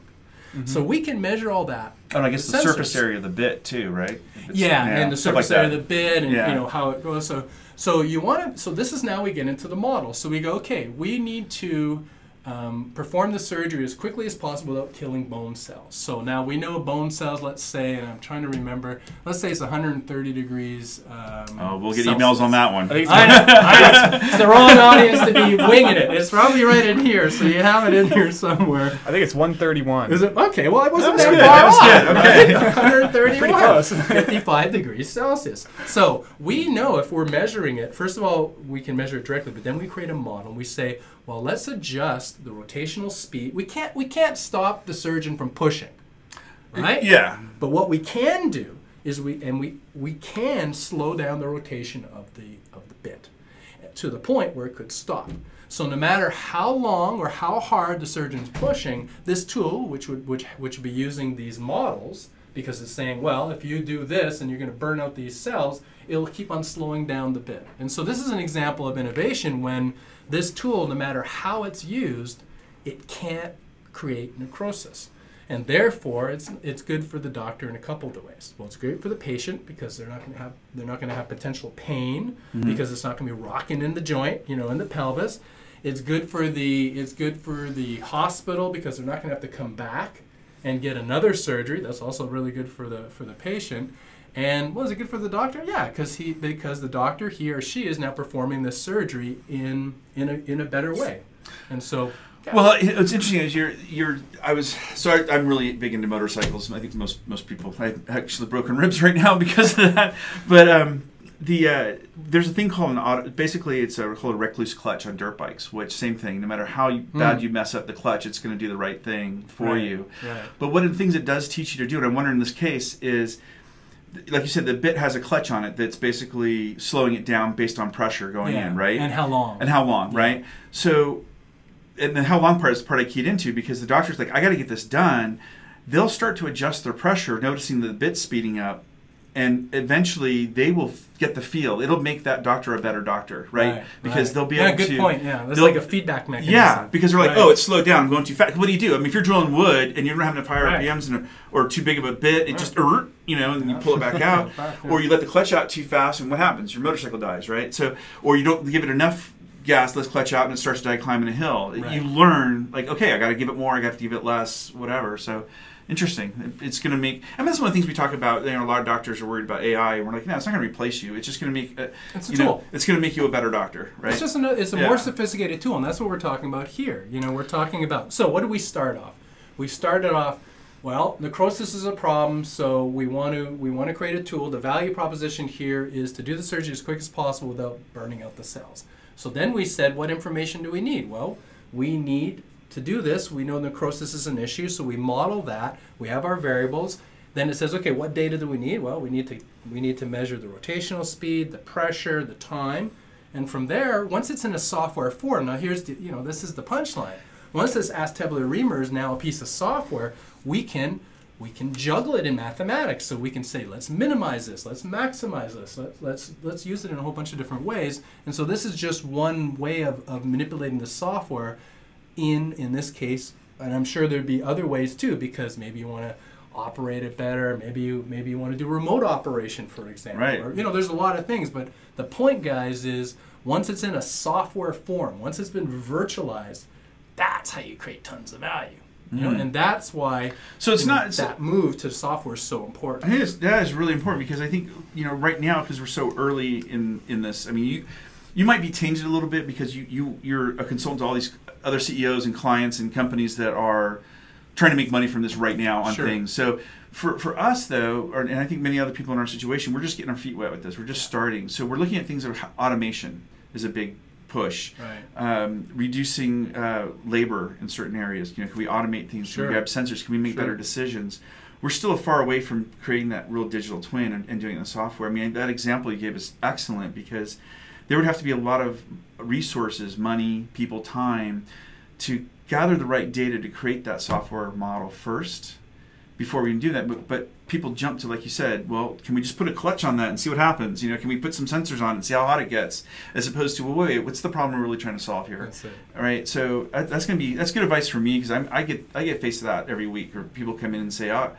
So mm-hmm. we can measure all that. Oh, and I guess the surface area of the bit too, right? It's- Yeah, and the stuff like surface area of the bit, and Yeah. you know how it goes. So, so you want to. So this is now we get into the model. So we go, okay, we need to um, perform the surgery as quickly as possible without killing bone cells. So now we know bone cells, let's say, and I'm trying to remember, let's say it's 130 degrees. Um, Oh, we'll get Celsius. emails on that one. I it's know, I know. It's the wrong audience to be winging it. It's probably right in here, so you have it in here somewhere. I think it's 131. Is it okay? Well, I wasn't That that, was far good, that was off. good, 131. Pretty close. 55 degrees Celsius. So we know if we're measuring it. First of all, we can measure it directly, but then we create a model. We say, well, let's adjust the rotational speed. We can't we can't stop the surgeon from pushing, right? Yeah. But what we can do is we and we we can slow down the rotation of the of the bit to the point where it could stop. So no matter how long or how hard the surgeon's pushing, this tool, which would which which would be using these models, because it's saying, well, if you do this and you're going to burn out these cells, it'll keep on slowing down the bit. And so this is an example of innovation when this tool, no matter how it's used, it can't create necrosis. And therefore, it's, it's good for the doctor in a couple of ways. Well, it's great for the patient because they're not going to have they're not going to have potential pain mm-hmm. because it's not going to be rocking in the joint, you know, in the pelvis. It's good for the it's good for the hospital because they're not going to have to come back and get another surgery. That's also really good for the for the patient. And was it good for the doctor? Yeah, because he because the doctor he or she is now performing this surgery in in a in a better way. And so yeah. Well, it's interesting is you're you're. I was so I, I'm really big into motorcycles. I think most most people. I have actually broken ribs right now because of that. But um, the uh, there's a thing called an auto. Basically, it's a called a Rekluse clutch on dirt bikes. Which same thing. No matter how you, bad you mess up the clutch, it's going to do the right thing for Right, you. right. But one of the things it does teach you to do, and I wonder in this case, is like you said, the bit has a clutch on it that's basically slowing it down based on pressure going Yeah, in, right? And how long? and how long, right? So, and then how long part is the part I keyed into because the doctor's like, I got to get this done. They'll start to adjust their pressure, noticing the bit speeding up, and eventually they will f- get the feel. It'll make that doctor a better doctor, right? because right. they'll be yeah, able good to. point. Yeah, that's they'll- like a feedback mechanism. Yeah, because they're like, Right. oh, it's slowed down. I'm going too fast. What do you do? I mean, if you're drilling wood and you don't have enough high Right. RPMs and, or too big of a bit, it just, er, you know, and then you pull it back out. Back, yeah. Or you let the clutch out too fast, and what happens? Your motorcycle dies, right? So, or you don't give it enough gas, let's clutch out, and it starts to die climbing a hill. Right. You learn, like, okay, I got to give it more, I got to give it less, whatever. So, interesting. It's going to make. I mean, that's one of the things we talk about. You know, a lot of doctors are worried about AI, and we're like, no, it's not going to replace you. It's just going to make. Uh, It's a you know, it's going to make you a better doctor, right? It's just a, it's a Yeah. more sophisticated tool, and that's what we're talking about here. You know, we're talking about. So, what do we start off? We started off. Well, necrosis is a problem, so we want to we want to create a tool. The value proposition here is to do the surgery as quick as possible without burning out the cells. So then we said, what information do we need? Well, we need to do this. We know necrosis is an issue, so we model that. We have our variables. Then it says, okay, what data do we need? Well, we need to we need to measure the rotational speed, the pressure, the time, and from there, once it's in a software form. Now here's the you know this is the punchline. Once this Acetabular Reamer is now a piece of software, we can we can juggle it in mathematics. So we can say, let's minimize this, let's maximize this, let, let's let's use it in a whole bunch of different ways. And so this is just one way of, of manipulating the software in in this case and i'm sure there'd be other ways too because maybe you want to operate it better maybe you maybe you want to do remote operation for example Right. or, you know there's a lot of things but the point guys is once it's in a software form once it's been virtualized that's how you create tons of value you know and that's why Mm. So it's know, not- so- that move to software is so I important think it's, that is really important because I think you know right now because we're so early in in this. I mean, you you might be tainted a little bit because you you you're a consultant to all these other CEOs and clients and companies that are trying to make money from this right now on Sure. things. So for for us though, or, and I think many other people in our situation, we're just getting our feet wet with this. We're just starting. So we're looking at things that are, automation is a big push. Right. Um, reducing uh, labor in certain areas. You know, can we automate things? Can Sure. we grab sensors? Can we make Sure. better decisions? We're still far away from creating that real digital twin and, and doing the software. I mean, that example you gave is excellent because there would have to be a lot of resources, money, people, time to gather the right data to create that software model first before we can do that. But, but people jump to, like you said, well, can we just put a clutch on that and see what happens? You know, can we put some sensors on it and see how hot it gets? As opposed to, well, wait, what's the problem we're really trying to solve here? All right, so that's gonna be that's good advice for me because I get I get faced with that every week, or people come in and say, "Oh,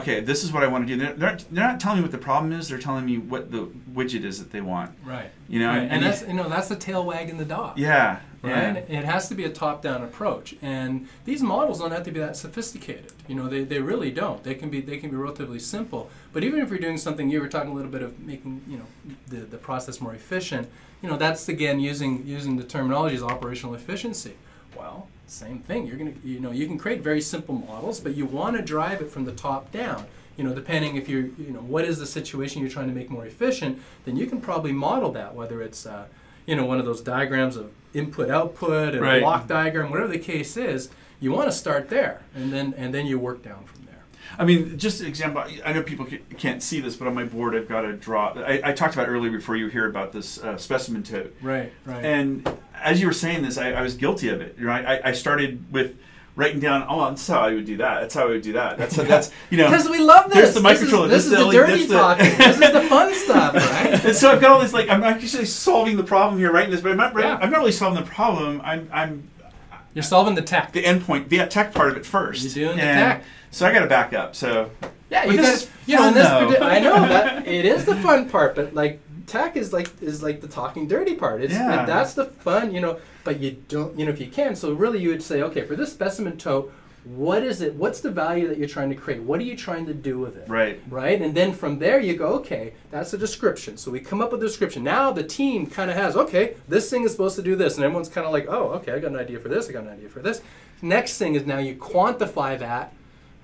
okay, this is what I want to do. They're, they're, they're not telling me what the problem is. They're telling me what the widget is that they want. Right. You know, Right. and- and, that's you know that's the tail wagging the dog. Yeah. Right? Yeah. It has to be a top-down approach, and these models don't have to be that sophisticated. You know, they, they really don't. They can be they can be relatively simple. But even if you're doing something, you were talking a little bit of making you know the, the process more efficient. You know, that's again using using the terminology as operational efficiency. Well, same thing. You're gonna you know you can create very simple models, but you want to drive it from the top down. You know, depending if you're you know what is the situation you're trying to make more efficient, then you can probably model that. Whether it's uh, you know one of those diagrams of input output and Right. a block diagram, whatever the case is, you want to start there, and then and then you work down from there. I mean, just an example. I know people can't see this, but on my board, I've got a draw. I, I talked about earlier before you were here about this uh, specimen tote. Right, right. And as you were saying this, I, I was guilty of it. I, I started with writing down. Oh, that's how I would do that. That's how I would do that. That's that's you know. because we love this. There's the This is- microcontroller. This is, This is the the- dirty this talking. this is the fun stuff, right? and so I've got all this like I'm actually solving the problem here, writing this, but I'm not. Yeah. I'm not really solving the problem. I'm I'm You're solving the tech. the endpoint, the tech part of it first. You're doing the tech. So I got to back up. So Yeah, you guys, is you know, this. I know that it is the fun part, but like tech is like is like the talking dirty part. It's Yeah. and that's the fun, you know. But you don't, you know, if you can. So really, you would say, okay, for this specimen tote, what is it? What's the value that you're trying to create? What are you trying to do with it? right. right? And then from there you go, okay, that's a description. So we come up with a description. Now the team kind of has, okay, this thing is supposed to do this, and everyone's kind of like, oh, okay, I got an idea for this, I got an idea for this. Next thing is now you quantify that.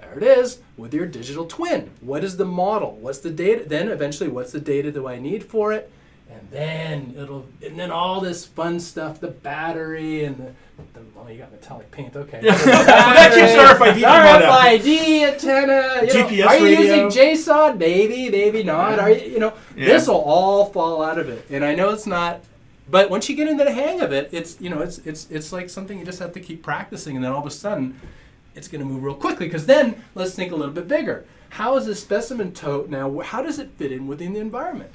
There it is with your digital twin. What is the model? What's the data? Then eventually, what's the data do I need for it? And then it'll, and then all this fun stuff, the battery and the, the oh, you got metallic paint, okay. That keeps RFID from on out. RFID antenna. You know, are you radio. using JSON? Maybe, maybe not. Are you, you know, Yeah. this will all fall out of it. And I know it's not, but once you get into the hang of it, it's you know, it's it's it's like something you just have to keep practicing, and then all of a sudden, it's going to move real quickly. Because then let's think a little bit bigger. How is a specimen tote now? How does it fit in within the environment?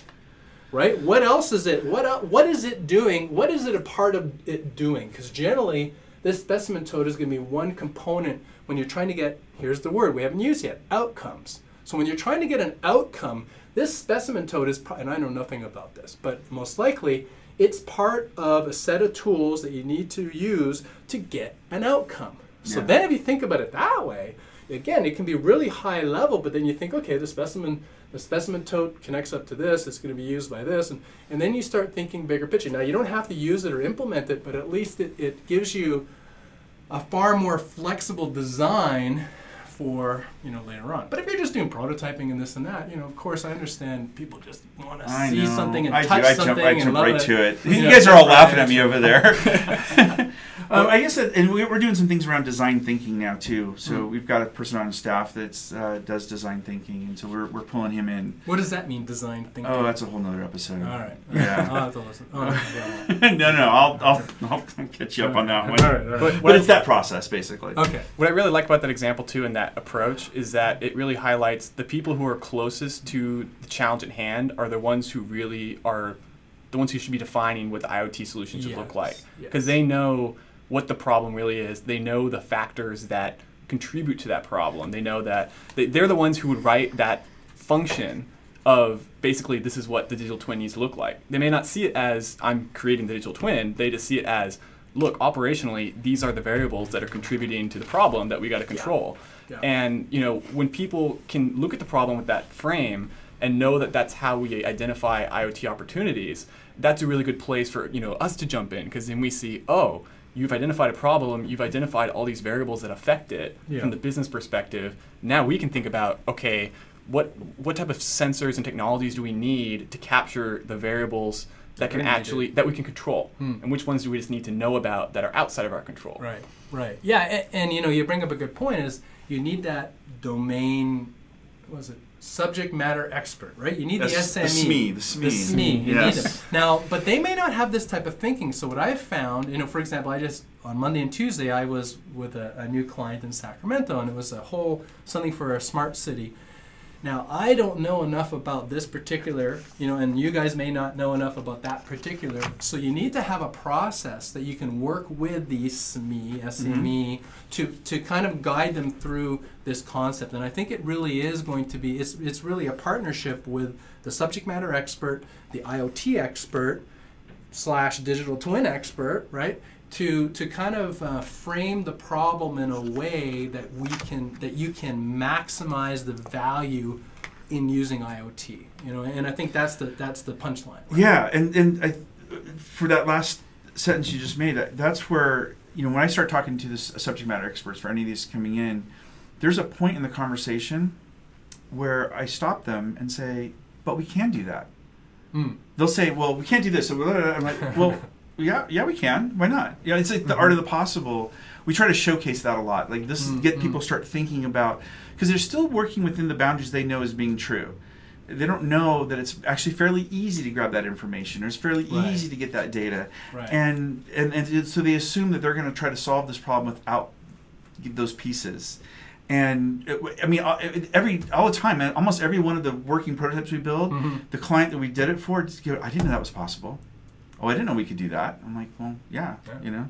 Right? What else is it? What el- what is it doing? What is it a part of it doing? Because generally, this specimen tote is going to be one component when you're trying to get. Here's the word we haven't used yet: outcomes. So when you're trying to get an outcome, this specimen tote is, pro- and I know nothing about this, but most likely it's part of a set of tools that you need to use to get an outcome. So then, if you think about it that way, again, it can be really high level, but then you think, okay, the specimen, the specimen tote connects up to this. It's going to be used by this, and and then you start thinking bigger picture. Now you don't have to use it or implement it, but at least it, it gives you a far more flexible design for you know later on. But if you're just doing prototyping and this and that, you know, of course, I understand people just want to see know. something and I do. touch I something jump, I and jump love right it. to it. You You, know, guys are all laughing at me over there. um, I guess, that, and we- we're doing some things around design thinking now too. So Mm. we've got a person on staff that uh, does design thinking, and so we're, we're pulling him in. What does that mean, design thinking? Oh, that's a whole nother episode. all right. Yeah. I'll have to listen. Oh, no, no, no, I'll, I'll, I'll catch you up on that one. All right, all right. But, But it's that process, basically. Okay. What I really like about that example too and that approach is that it really highlights the people who are closest to the challenge at hand are the ones who really are the ones who should be defining what the IoT solution should look Yes, like yes. because they know what the problem really is. They know the factors that contribute to that problem. They know that they, they're the ones who would write that function of basically this is what the digital twin needs to look like. They may not see it as I'm creating the digital twin. They just see it as look operationally these are the variables that are contributing to the problem that we got to control. Yeah. And you know when people can look at the problem with that frame and know that that's how we identify IoT opportunities, that's a really good place for you know us to jump in because then we see oh you've identified a problem, you've identified all these variables that affect it Yeah. from the business perspective. Now we can think about okay what what type of sensors and technologies do we need to capture the variables that can we need to- actually that we can control Hmm. and which ones do we just need to know about that are outside of our control. Right, right. Yeah, and, and you know, you bring up a good point is you need that domain, what was it, subject matter expert, right? You need the That's the SME. SME, the SME. The SME. You Yes. need them. Now, but they may not have this type of thinking. So what I've found, you know, for example, I just, on Monday and Tuesday, I was with a, a new client in Sacramento, and it was a whole, something for a smart city. Now, I don't know enough about this particular, you know, and you guys may not know enough about that particular. So you need to have a process that you can work with the SME, SME, mm-hmm. to, to kind of guide them through this concept. And I think it really is going to be, it's, it's really a partnership with the subject matter expert, the IoT expert, slash digital twin expert, right? To to kind of uh, frame the problem in a way that we can that you can maximize the value in using IoT. You know, and I think that's the that's the punchline. right? Yeah, and and I, for that last sentence you just made, that that's where you know when I start talking to this subject matter experts for any of these coming in, there's a point in the conversation where I stop them and say, "But we can do that." Mm. They'll say, "Well, we can't do this." So. I'm like, "Well, yeah, yeah, we can. Why not?" Know, it's like the art of the possible. We try to showcase that a lot. Like this, Mm, get mm. people start thinking about because they're still working within the boundaries they know as being true. They don't know that it's actually fairly easy to grab that information, or it's fairly Right. easy to get that data, Right. and and and so they assume that they're going to try to solve this problem without those pieces. And it, I mean, uh, every all the time, man, almost every one of the working prototypes we build, Mhm. the client that we did it for, I didn't know that was possible. Oh, I didn't know we could do that. I'm like, well, yeah, Yeah. you know,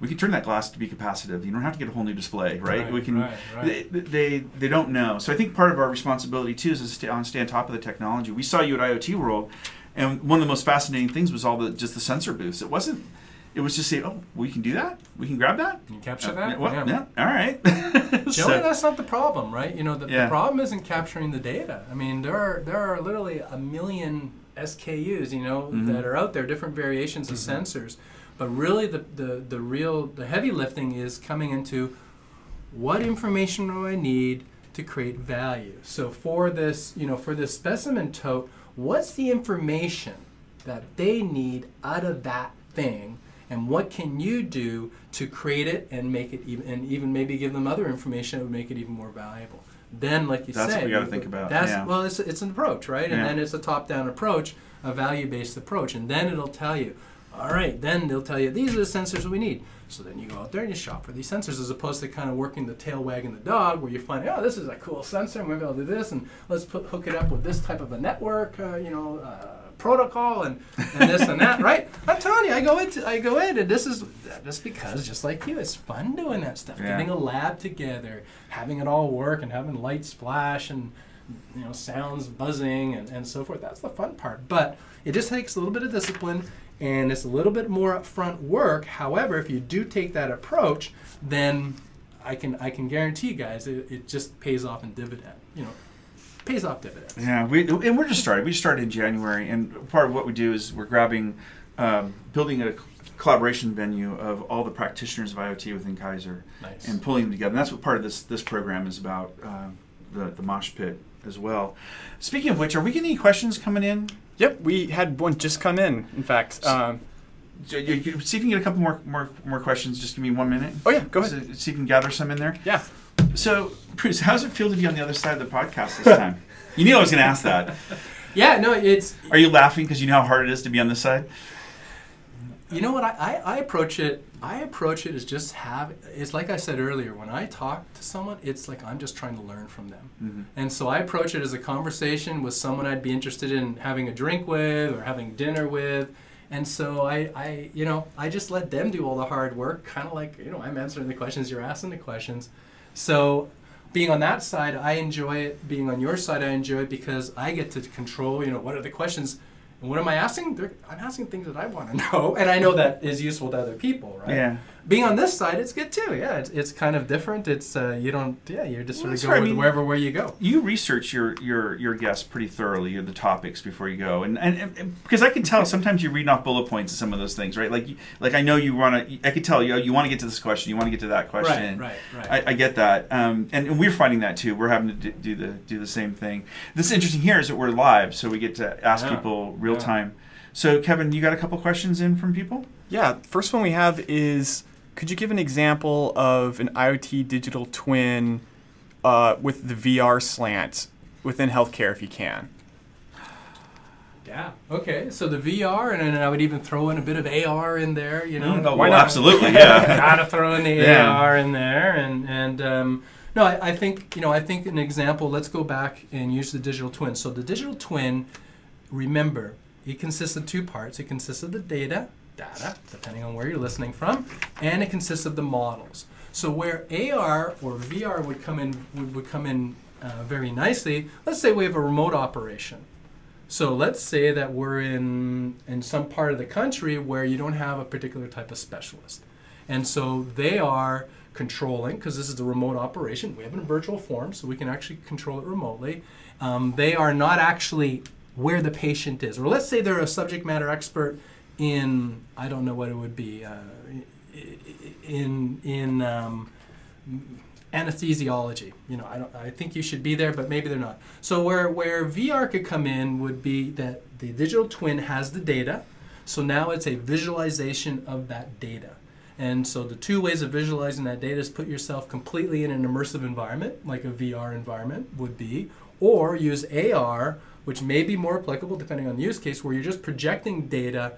we could turn that glass to be capacitive. You don't have to get a whole new display, right? Right, we can. right. They, they they don't know. So I think part of our responsibility too is to stay on, stay on top of the technology. We saw you at IoT World, and one of the most fascinating things was all the just the sensor booths. It wasn't. It was just say, oh, we can do that. We can grab that. Can capture Uh, that? yeah, well, Yeah. yeah, all right. So- that's not the problem, right? You know, the, Yeah. the problem isn't capturing the data. I mean, there are there are literally a million SKUs, you know, Mhm. that are out there, different variations of sensors. But really, the, the the real the heavy lifting is coming into what information do I need to create value. So for this, you know, for this specimen tote, what's the information that they need out of that thing? And what can you do to create it and make it even, and even maybe give them other information that would make it even more valuable? Then, like you say That's said, what we gotta think about, That's yeah. well, it's, it's an approach, right? And Yeah. then it's a top-down approach, a value-based approach, and then it'll tell you, all right. Then they'll tell you these are the sensors we need. So then you go out there and you shop for these sensors, as opposed to kind of working the tail wagging the dog, where you find, oh, this is a cool sensor. Maybe I'll do this, and let's put hook it up with this type of a network, uh, you know, uh, protocol, and, and this and that, right? I'm telling you, I go into, I go in, and this is just because, just like you, it's fun doing that stuff, Yeah. getting a lab together, having it all work, and having light splash and you know sounds buzzing and, and so forth. That's the fun part, but it just takes a little bit of discipline and it's a little bit more upfront work. However, if you do take that approach, then I can I can guarantee you guys it, it just pays off in dividend. You know, pays off dividends. Yeah, we and we're just started. We started in January, and part of what we do is we're grabbing, um, building a collaboration venue of all the practitioners of IoT within Kaiser, Nice. and pulling them together. And that's what part of this this program is about. Uh, the the mosh pit as well. Speaking of which, are we getting any questions coming in? Yep, we had one just come in. In fact, um, J- you- you- See if you can get a couple more more more questions. Just give me one minute. oh yeah, go ahead. So- see if you can gather some in there. Yeah. So, Bruce, how does it feel to be on the other side of the podcast this time? you knew I was going to ask that. Yeah, no, it's Are you laughing because you know how hard it is to be on this side? You know what? I, I, I approach it. I approach it as just have. It's like I said earlier. When I talk to someone, it's like I'm just trying to learn from them. Mhm. And so I approach it as a conversation with someone I'd be interested in having a drink with or having dinner with. And so I, I you know, I just let them do all the hard work. Kind of like you know, I'm answering the questions, you're asking the questions. So being on that side, I enjoy it. Being on your side, I enjoy it because I get to control. You know, what are the questions? And what am I asking? They're, I'm asking things that I want to know, and I know that is useful to other people, right? Yeah. Being on this side, it's good too. Yeah, it's, it's kind of different. It's uh, you don't. Yeah, you're just Well, sort of that's go right. I mean- wherever where you go. You research your your your guests pretty thoroughly, the topics before you go, and and, and because I can tell sometimes you're reading off bullet points of some of those things, right? Like like I know you want to. I could tell you you want to get to this question, you want to get to that question. Right, right, right. I, I get that, um, and, and we're finding that too. We're having to do, do the do the same thing. This interesting here is that we're live, so we get to ask Yeah. people real Yeah. time. So, Kevin, you got a couple questions in from people? Yeah, first one we have is could you give an example of an IoT digital twin uh, with the VR slant within healthcare if you can? Yeah. Okay. So the VR, and then I would even throw in a bit of AR in there. You know, Mm, oh, why well, not? absolutely, yeah. Gotta throw in the Yeah. AR in there, and and um, No, I, I think you know. I think an example. Let's go back and use the digital twin. So the digital twin, remember, it consists of two parts. It consists of the data, data, depending on where you're listening from, and it consists of the models. So where AR or VR would come in would, would come in uh, very nicely. Let's say we have a remote operation. So let's say that we're in in some part of the country where you don't have a particular type of specialist, and so they are controlling because this is a remote operation. We have it in virtual form, so we can actually control it remotely. Um, they are not actually where the patient is, or let's say they're a subject matter expert in I don't know what it would be uh, in in um, anesthesiology. You know, I don't. I think you should be there, but maybe they're not. So where where VR could come in would be that the digital twin has the data. So now it's a visualization of that data. And so the two ways of visualizing that data is put yourself completely in an immersive environment, like a VR environment would be, or use AR, which may be more applicable depending on the use case, where you're just projecting data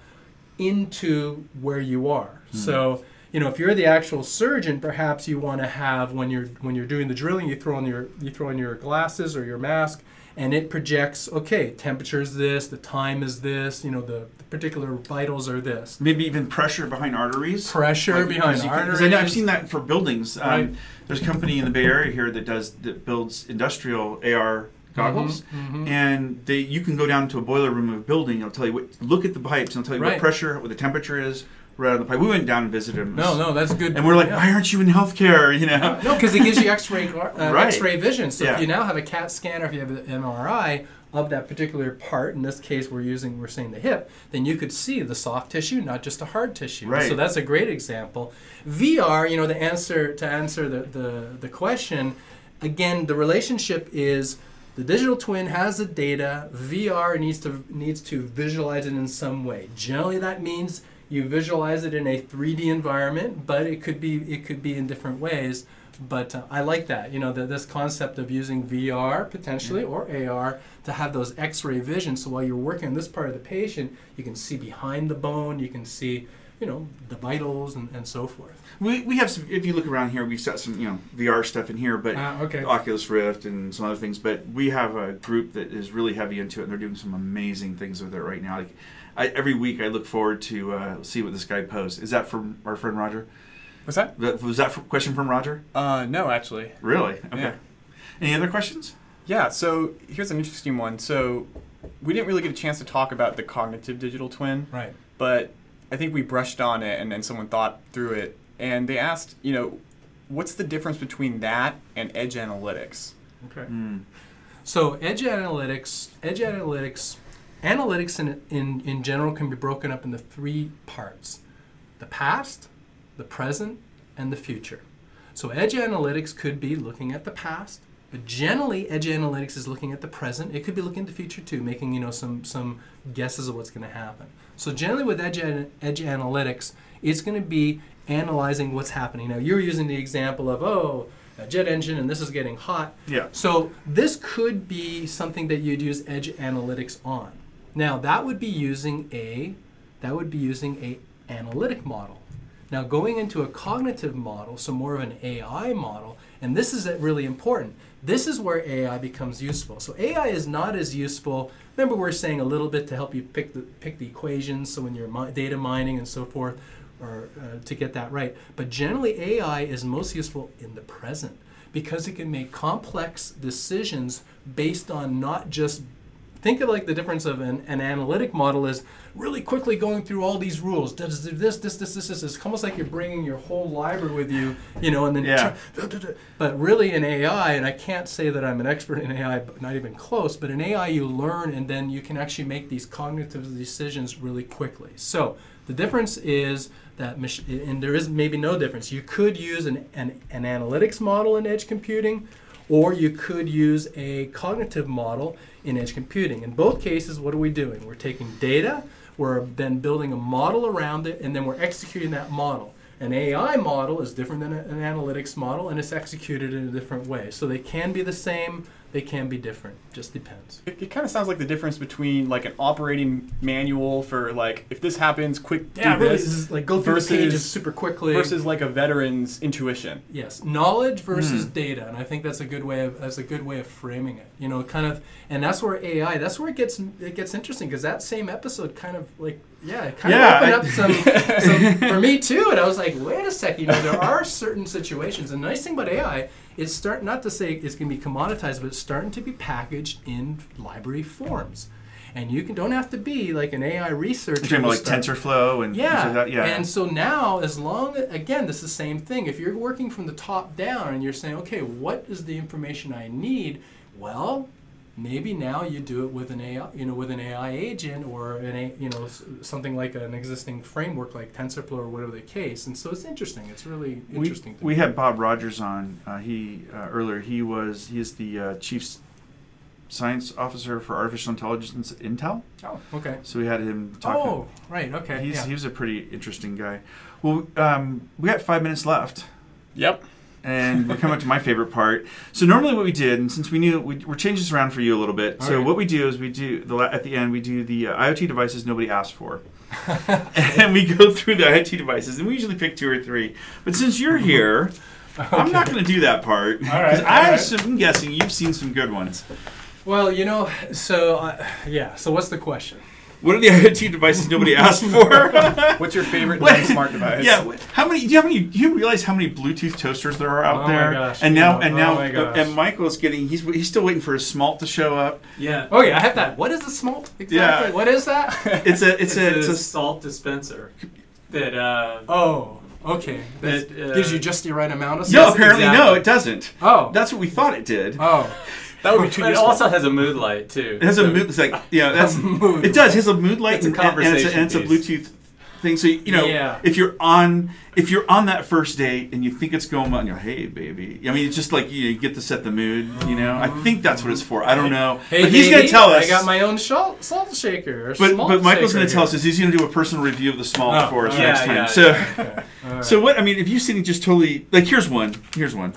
into where you are. So you know, if you're the actual surgeon, perhaps you want to have when you're when you're doing the drilling, you throw on your you throw on your glasses or your mask, and it projects. Okay, temperature is this, the time is this. You know, the, the particular vitals are this. Maybe even pressure behind arteries. Pressure Like, behind can- arteries. I know, I've seen that for buildings. Um, Right. There's a company in the Bay Area here that does that builds industrial AR goggles, Mhm, mhm. and they you can go down to a boiler room of a building. It'll tell you what. Look at the pipes. and It'll tell you Right. what pressure, what the temperature is. Right on the pipe. We went down and visited them. No, no, that's good. And we're like, yeah. why aren't you in healthcare? You know. No, because it gives you X-ray uh, Right. X-ray vision. So Yeah. if you now have a CAT scan or if you have an MRI of that particular part, in this case we're using we're saying the hip, then you could see the soft tissue, not just the hard tissue. Right. So that's a great example. VR, you know, the answer to answer the, the, the question, again, the relationship is the digital twin has the data. VR needs to needs to visualize it in some way. Generally, that means you visualize it in a 3D environment, but it could be it could be in different ways. But uh, I like that, you know, the, this concept of using VR potentially or AR to have those X-ray vision. So while you're working on this part of the patient, you can see behind the bone, you can see, you know, the vitals and, and so forth. We, we have some. If you look around here, we've got some you know VR stuff in here, but Ah, okay. Oculus Rift and some other things. But we have a group that is really heavy into it, and they're doing some amazing things with it right now. Like I, every week, I look forward to uh, see what this guy posts. Is that from our friend Roger? What's that? Was that question from Roger? Uh, no, actually. Really? Okay. Yeah. Any other questions? Yeah, so here's an interesting one. So we didn't really get a chance to talk about the cognitive digital twin, Right. but I think we brushed on it and then someone thought through it. And they asked, you know, what's the difference between that and edge analytics? Okay. Mm. So edge analytics, edge analytics, analytics in, in, in general can be broken up into three parts: the past, the present, and the future. So edge analytics could be looking at the past, but generally edge analytics is looking at the present. It could be looking at the future too, making you know some some guesses of what's going to happen. So generally with edge an- edge analytics, it's going to be analyzing what's happening. Now you're using the example of oh a jet engine and this is getting hot. Yeah. So this could be something that you'd use edge analytics on. Now that would be using a that would be using a analytic model. Now going into a cognitive model, so more of an AI model, and this is uh, really important. This is where AI becomes useful. So AI is not as useful. Remember, we're saying a little bit to help you pick the pick the equations. So when you're mi- data mining and so forth, or uh, to get that right. But generally, AI is most useful in the present because it can make complex decisions based on not just think of like the difference of an, an analytic model is really quickly going through all these rules. Does this, this, this, this, this. It's almost like you're bringing your whole library with you, you know, and then. Yeah. try- but really, in AI, and I can't say that I'm an expert in AI, but not even close. But in AI, you learn, and then you can actually make these cognitive decisions really quickly. So the difference is that, mach- and there is maybe no difference. You could use an, an, an analytics model in edge computing, or you could use a cognitive model in edge computing. In both cases, what are we doing? We're taking data, we're then building a model around it, and then we're executing that model. An AI model is different than an analytics model, and it's executed in a different way. So they can be the same, they can be different. Just depends. It, it kind of sounds like the difference between like an operating manual for like if this happens, quick do Yeah, really. this, This is like go through the versus- pages super quickly. versus like a veteran's intuition. Yes, knowledge versus Hmm. data, and I think that's a good way of that's a good way of framing it. You know, kind of, and that's where AI. That's where it gets it gets interesting because that same episode kind of like yeah, it kind Yeah, of I- opened up some, some for me too. And I was like, wait a second, you know, there are certain situations. And the nice thing about AI is start not to say it's going to be commoditized, but it's starting to be packaged in library forms. And you can don't have to be like an AI researcher. You're like start- TensorFlow and yeah. like. Yeah. And so now, as long again, this is the same thing. If you're working from the top down and you're saying, okay, what is the information I need? Well, maybe now you do it with an AI, you know, with an AI agent or an, A- you know, something like an existing framework like TensorFlow or whatever the case. And so it's interesting. It's really we, interesting. to we had Bob Rogers on. Uh, he uh, earlier. He was he is the uh, chief science officer for artificial intelligence at Intel. Oh, okay. So we had him talking. Oh, right. Okay. He's yeah. he was a pretty interesting guy. Well, um, we got five minutes left. Yep. And we're coming up to my favorite part. So normally, what we did, and since we knew we, we're changing this around for you a little bit. so Alright. what we do is we do the at the end we do the uh, IoT devices nobody asked for, and we go through the IoT devices, and we usually pick two or three. But since you're here, I'm not going to do that part because Alright, alright. I'm guessing you've seen some good ones. well, you know, so uh, yeah. So what's the question? What are the IoT devices nobody asked for? What's your favorite What? non-smart device? Yeah, wh- how many? Do you have any? Do you realize how many Bluetooth toasters there are out Oh my there? gosh, and now, yeah. and Oh now, my gosh. and Michael's getting. He's he's still waiting for his smalt to show up. Yeah. Oh yeah, I have that. What is the smalt exactly? Yeah. What is that? It's a it's, It's, a, a, it's a salt dispenser that uh, Oh, okay. That That, uh, gives you just the right amount of salt. no. salt. Apparently, no, exactly. it doesn't. Oh. That's what we thought it did. oh. That would be too it useful. also has a mood light too. It has a mood. It's like yeah, that's mood it. Does it has a mood light It's a and, and it's, a, conversation and it's a. Bluetooth thing. So you know, Yeah. if you're on if you're on that first date and you think it's going well, and you're hey baby. I mean, it's just like you, know, you get to set the mood. You know, I think that's what it's for. I don't know, Hey, but he's baby, gonna tell us. I got my own salt, salt shaker. Or But, smalt but Michael's going to tell us here. is he's going to do a personal review of the smalt Oh, for us yeah, next time. yeah, so, All right. so what? I mean, if you sitting just totally like, here's one. Here's one.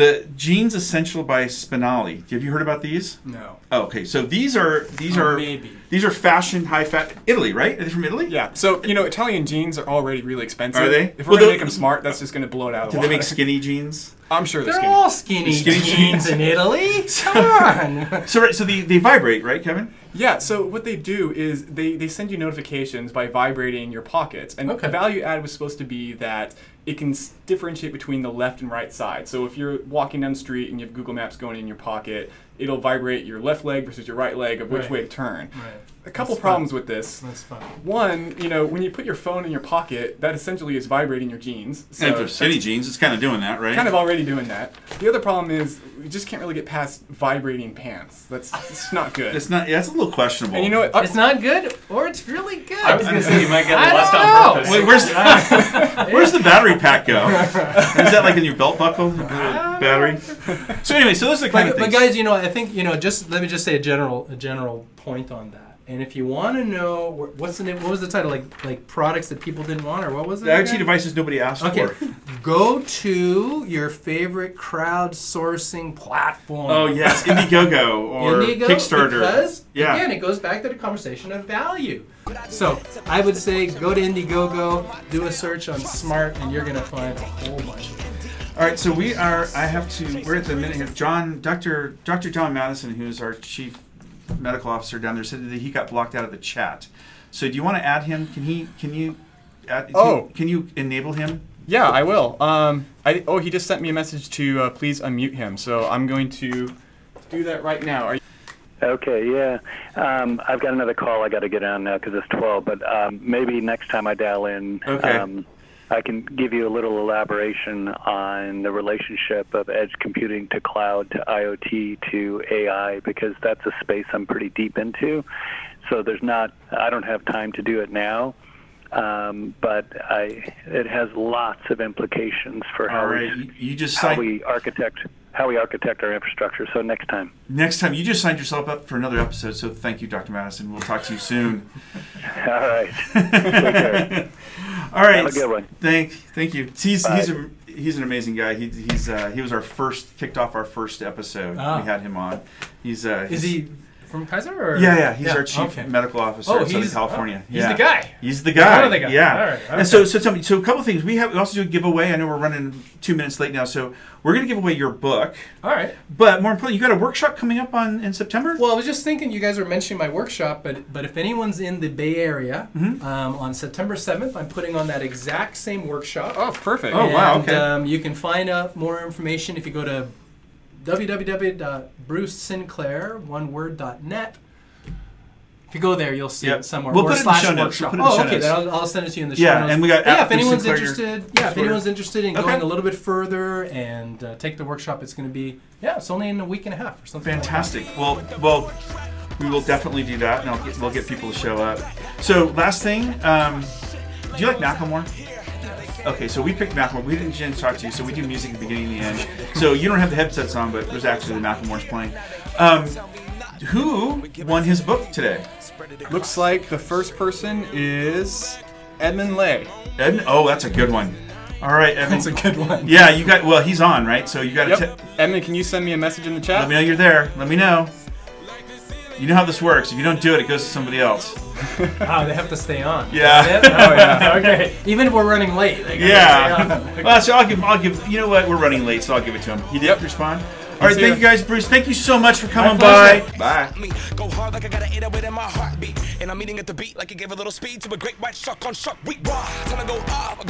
The Jeans Essential by Spinali. Have you heard about these? no. Oh, okay, so these are these Oh, are maybe. these are fashion high fat Italy, right? Are they from Italy? Yeah. So you know, Italian jeans are already really expensive. Are they? If we're gonna make them smart, that's just gonna blow it out of the Do they make skinny jeans? I'm sure they're They're skinny. all skinny, Skinny jeans in Italy. Come on. So right, so they, they vibrate, right, Kevin? Yeah, so what they do is they, they send you notifications by vibrating your pockets. And Okay. the value add was supposed to be that it can s- differentiate between the left and right side. So if you're walking down the street and you have Google Maps going in your pocket, it'll vibrate your left leg versus your right leg of which Right. way to turn. right. A couple That's problems with this. That's fun. One, you know, when you put your phone in your pocket, that essentially is vibrating your jeans. So and for that's skinny jeans, it's kind of doing that, right? kind of already doing that. The other problem is you just can't really get past vibrating pants. That's it's not good. It's not. Yeah, it's a little questionable. and you know what? Uh, It's not good, or it's really good. I was gonna say you might get I lost don't on know. purpose. Wait, where's where's the battery pack go? Is that like in your belt buckle? Battery. So anyway, so those are the kind but, of but guys, you know, I think you know. Just let me just say a general a general point on that. And if you want to know what's the name, what was the title? Like like products that people didn't want, or what was it? the again? devices nobody asked Okay, for. go to your favorite crowdsourcing platform. Oh yes, Indiegogo or Indigo, Kickstarter. Because Yeah. again, it goes back to the conversation of value. So I would say go to Indiegogo, do a search on Smart, and you're gonna find a whole bunch of them. All right, so we are. I have to. We're at the minute here. John, Doctor, Doctor John Mattison, who's our chief medical officer down there, said that he got blocked out of the chat. So do you want to add him? Can he? Can you? Add, Oh. Can you enable him? Yeah, I will. Um, I, oh, he just sent me a message to uh, please unmute him. So I'm going to do that right now. Are you, Okay, yeah. Um, I've got another call I got to get on now because it's 12, but um, maybe next time I dial in, Okay. um, I can give you a little elaboration on the relationship of edge computing to cloud to IoT to AI because that's a space I'm pretty deep into. So there's not, I don't have time to do it now. Um, but I, it has lots of implications for how right, we you, just how signed. we architect how we archectect our infrastructure. So next time. next time, you just signed yourself up for another episode. So thank you, Doctor Mattison. We'll talk to you soon. All right. care. All right. Have a good one. Thank, thank you. He's Bye. he's a, he's an amazing guy. He, he's uh, he was our first kicked off our first episode. Ah. We had him on. He's uh, Is he's- he from Kaiser? Or? Yeah, yeah. He's our chief okay. medical officer Oh, in Southern California. oh, he's yeah. the guy. He's the guy. One of the guys. Yeah. All right, And so, so tell me. So, a couple of things. We have. We also do a giveaway. I know we're running two minutes late now, so we're going to give away your book. All right. But more importantly, you got a workshop coming up on in September. Well, I was just thinking you guys were mentioning my workshop, but but if anyone's in the Bay Area, Mm-hmm. um, on September 7th, I'm putting on that exact same workshop. Oh, perfect. Oh, wow, okay. Um, you can find out more information if you go to www.brucesinclair, one word, dot net. If you go there, you'll see Yep. it somewhere. We'll or put it in the show notes. We'll put it in the oh, show okay. notes. I'll, I'll send it to you in the show Yeah, notes. and we got yeah. If anyone's interested, yeah, if anyone's interested in Okay. going a little bit further and uh, take the workshop, it's going to be yeah, it's only in a week and a half or something. like. Fantastic. Well, well, we will definitely do that, and I'll get, we'll get people to show up. So, last thing, um, do you like Macklemore? Okay, so we picked Macklemore. We didn't to talk to you, so we do music at the beginning and the end. So you don't have the headsets on, but there's actually the Macklemore's playing. Um, who won his book today? Looks like the first person is Edmund Lay. Ed? Oh, that's a good one. All right, Evan. That's a good one. Yeah, you got. Well, he's on, right? So you got to. Yep. Edmund, can you send me a message in the chat? Let me know you're there. Let me know. You know how this works. If you don't do it, it goes to somebody else. Wow, oh, they have to stay on. Yeah. Is that it? Oh yeah. okay. Even if we're running late. They Yeah. stay on. well, so I'll give. I'll give. You know what? We're running late, so I'll give it to him. He did Yep. respond. All right. Thank you guys, Bruce. Thank you so much for coming by. Bye. Go hard like I got an 808 in my heartbeat. And I'm eating at the beat like it gave a little speed to a great white shark on shark week. Raw, time to go off.